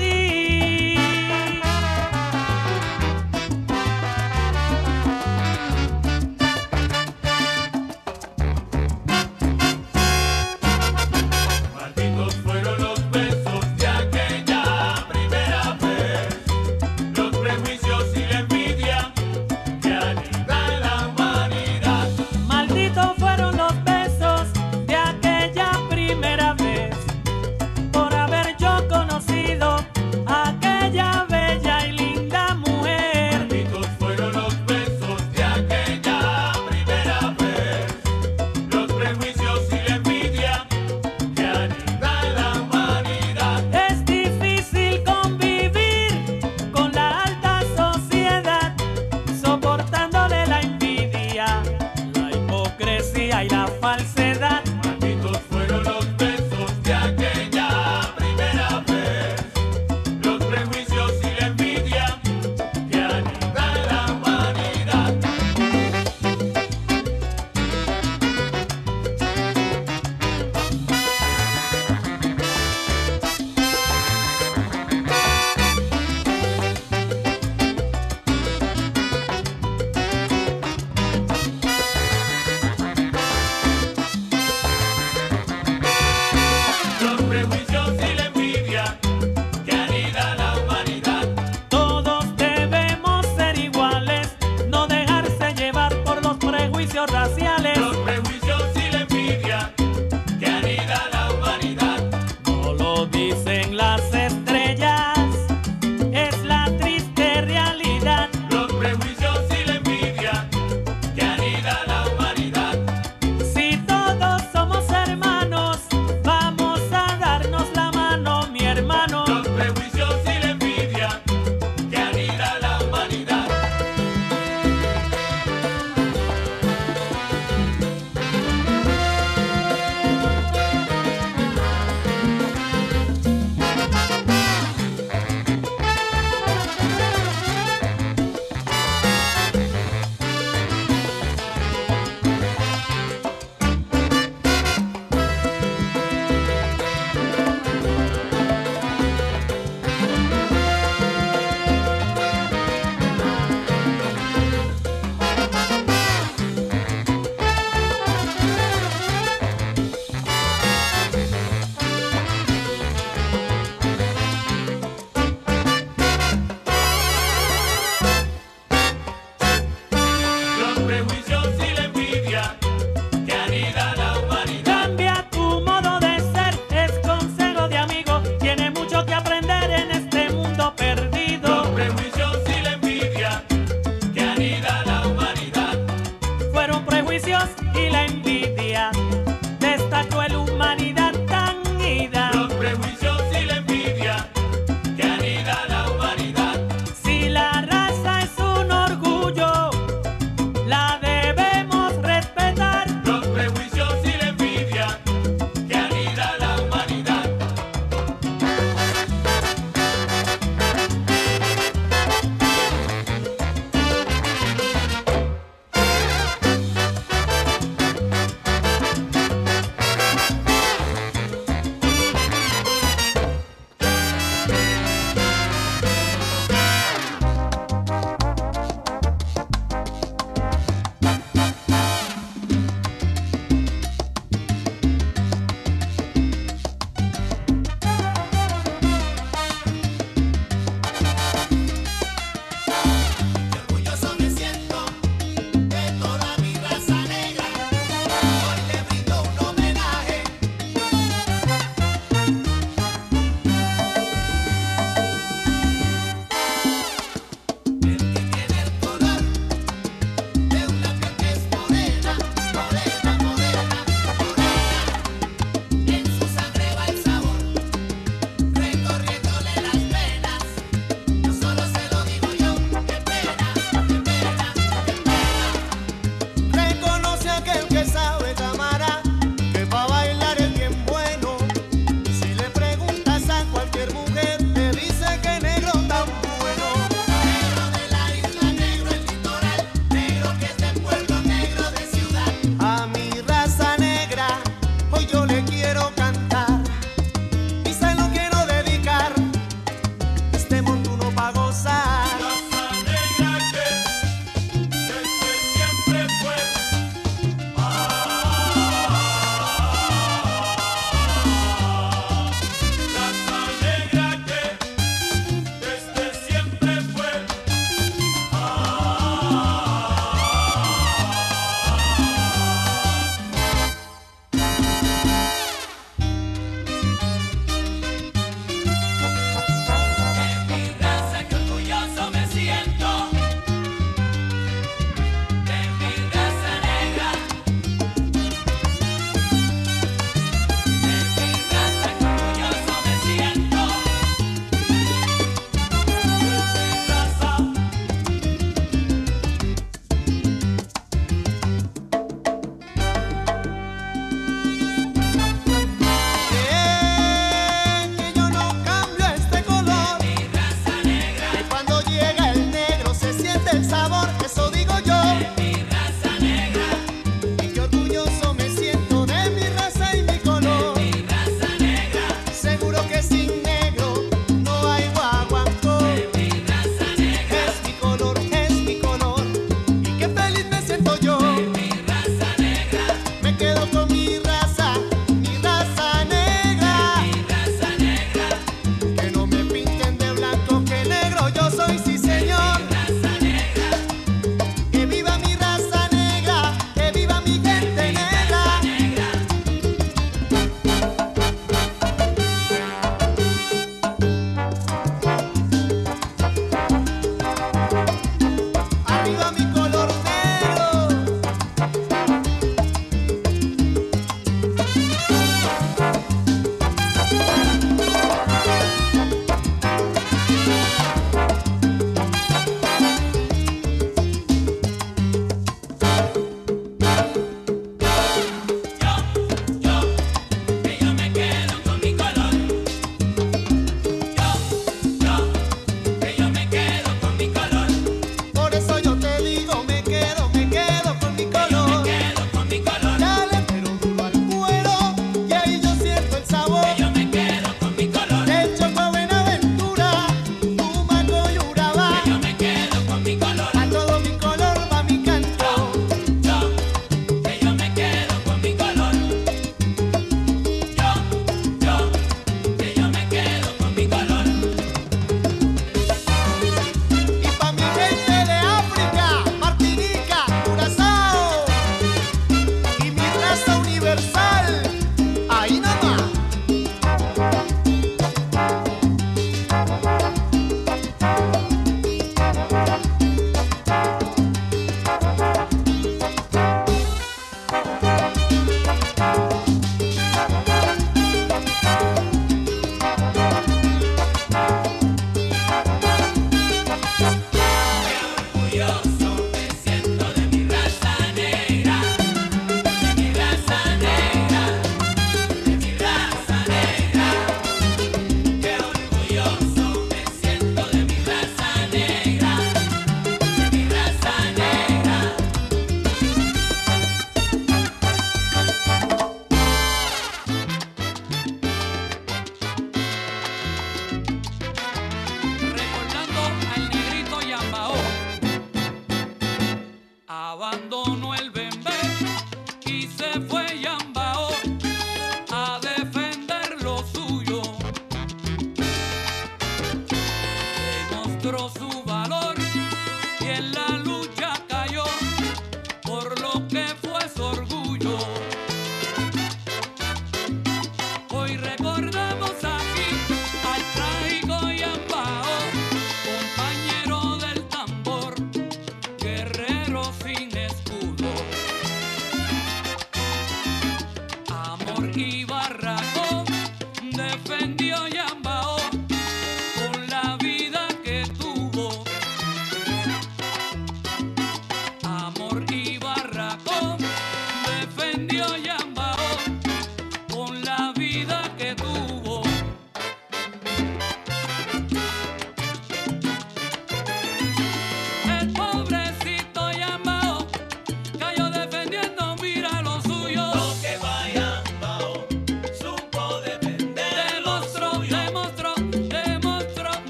encendió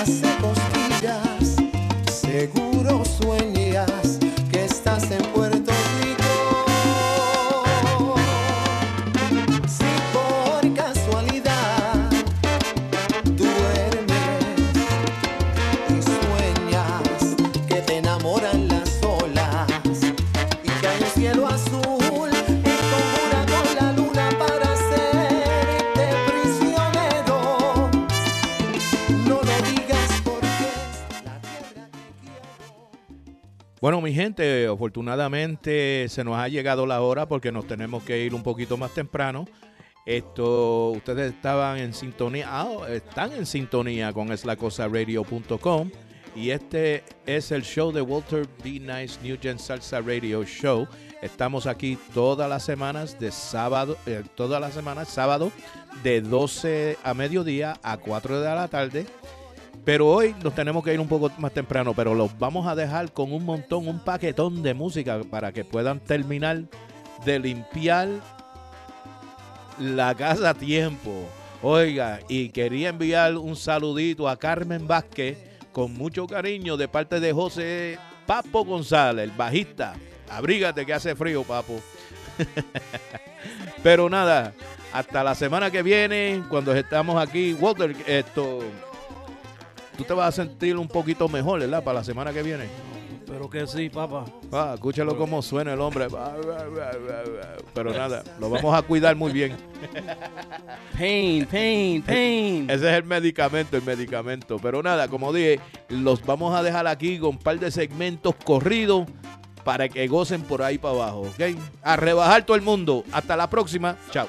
hace cosquillas. Seguro sueñas mi gente, afortunadamente se nos ha llegado la hora porque nos tenemos que ir un poquito más temprano. Esto, ustedes estaban en sintonía, ah, están en sintonía con eslacosaradio.com y este es el show de Walter B. Nice New Gen Salsa Radio Show. Estamos aquí todas las semanas de sábado, eh, todas las semanas sábado de 12 a mediodía a 4 de la tarde. Pero hoy nos tenemos que ir un poco más temprano, pero los vamos a dejar con un montón, un paquetón de música para que puedan terminar de limpiar la casa a tiempo. Oiga, y quería enviar un saludito a Carmen Vázquez con mucho cariño de parte de José Papo González, el bajista. Abrígate que hace frío, Papo. Pero nada, hasta la semana que viene, cuando estamos aquí, Walter, esto, tú te vas a sentir un poquito mejor, ¿verdad? Para la semana que viene. Espero que sí, papá. Ah, escúchalo cómo suena el hombre. Pero nada, lo vamos a cuidar muy bien. Pain, pain, pain. Ese es el medicamento, el medicamento. Pero nada, como dije, los vamos a dejar aquí con un par de segmentos corridos para que gocen por ahí para abajo, ¿ok? A rebajar todo el mundo. Hasta la próxima. Chao.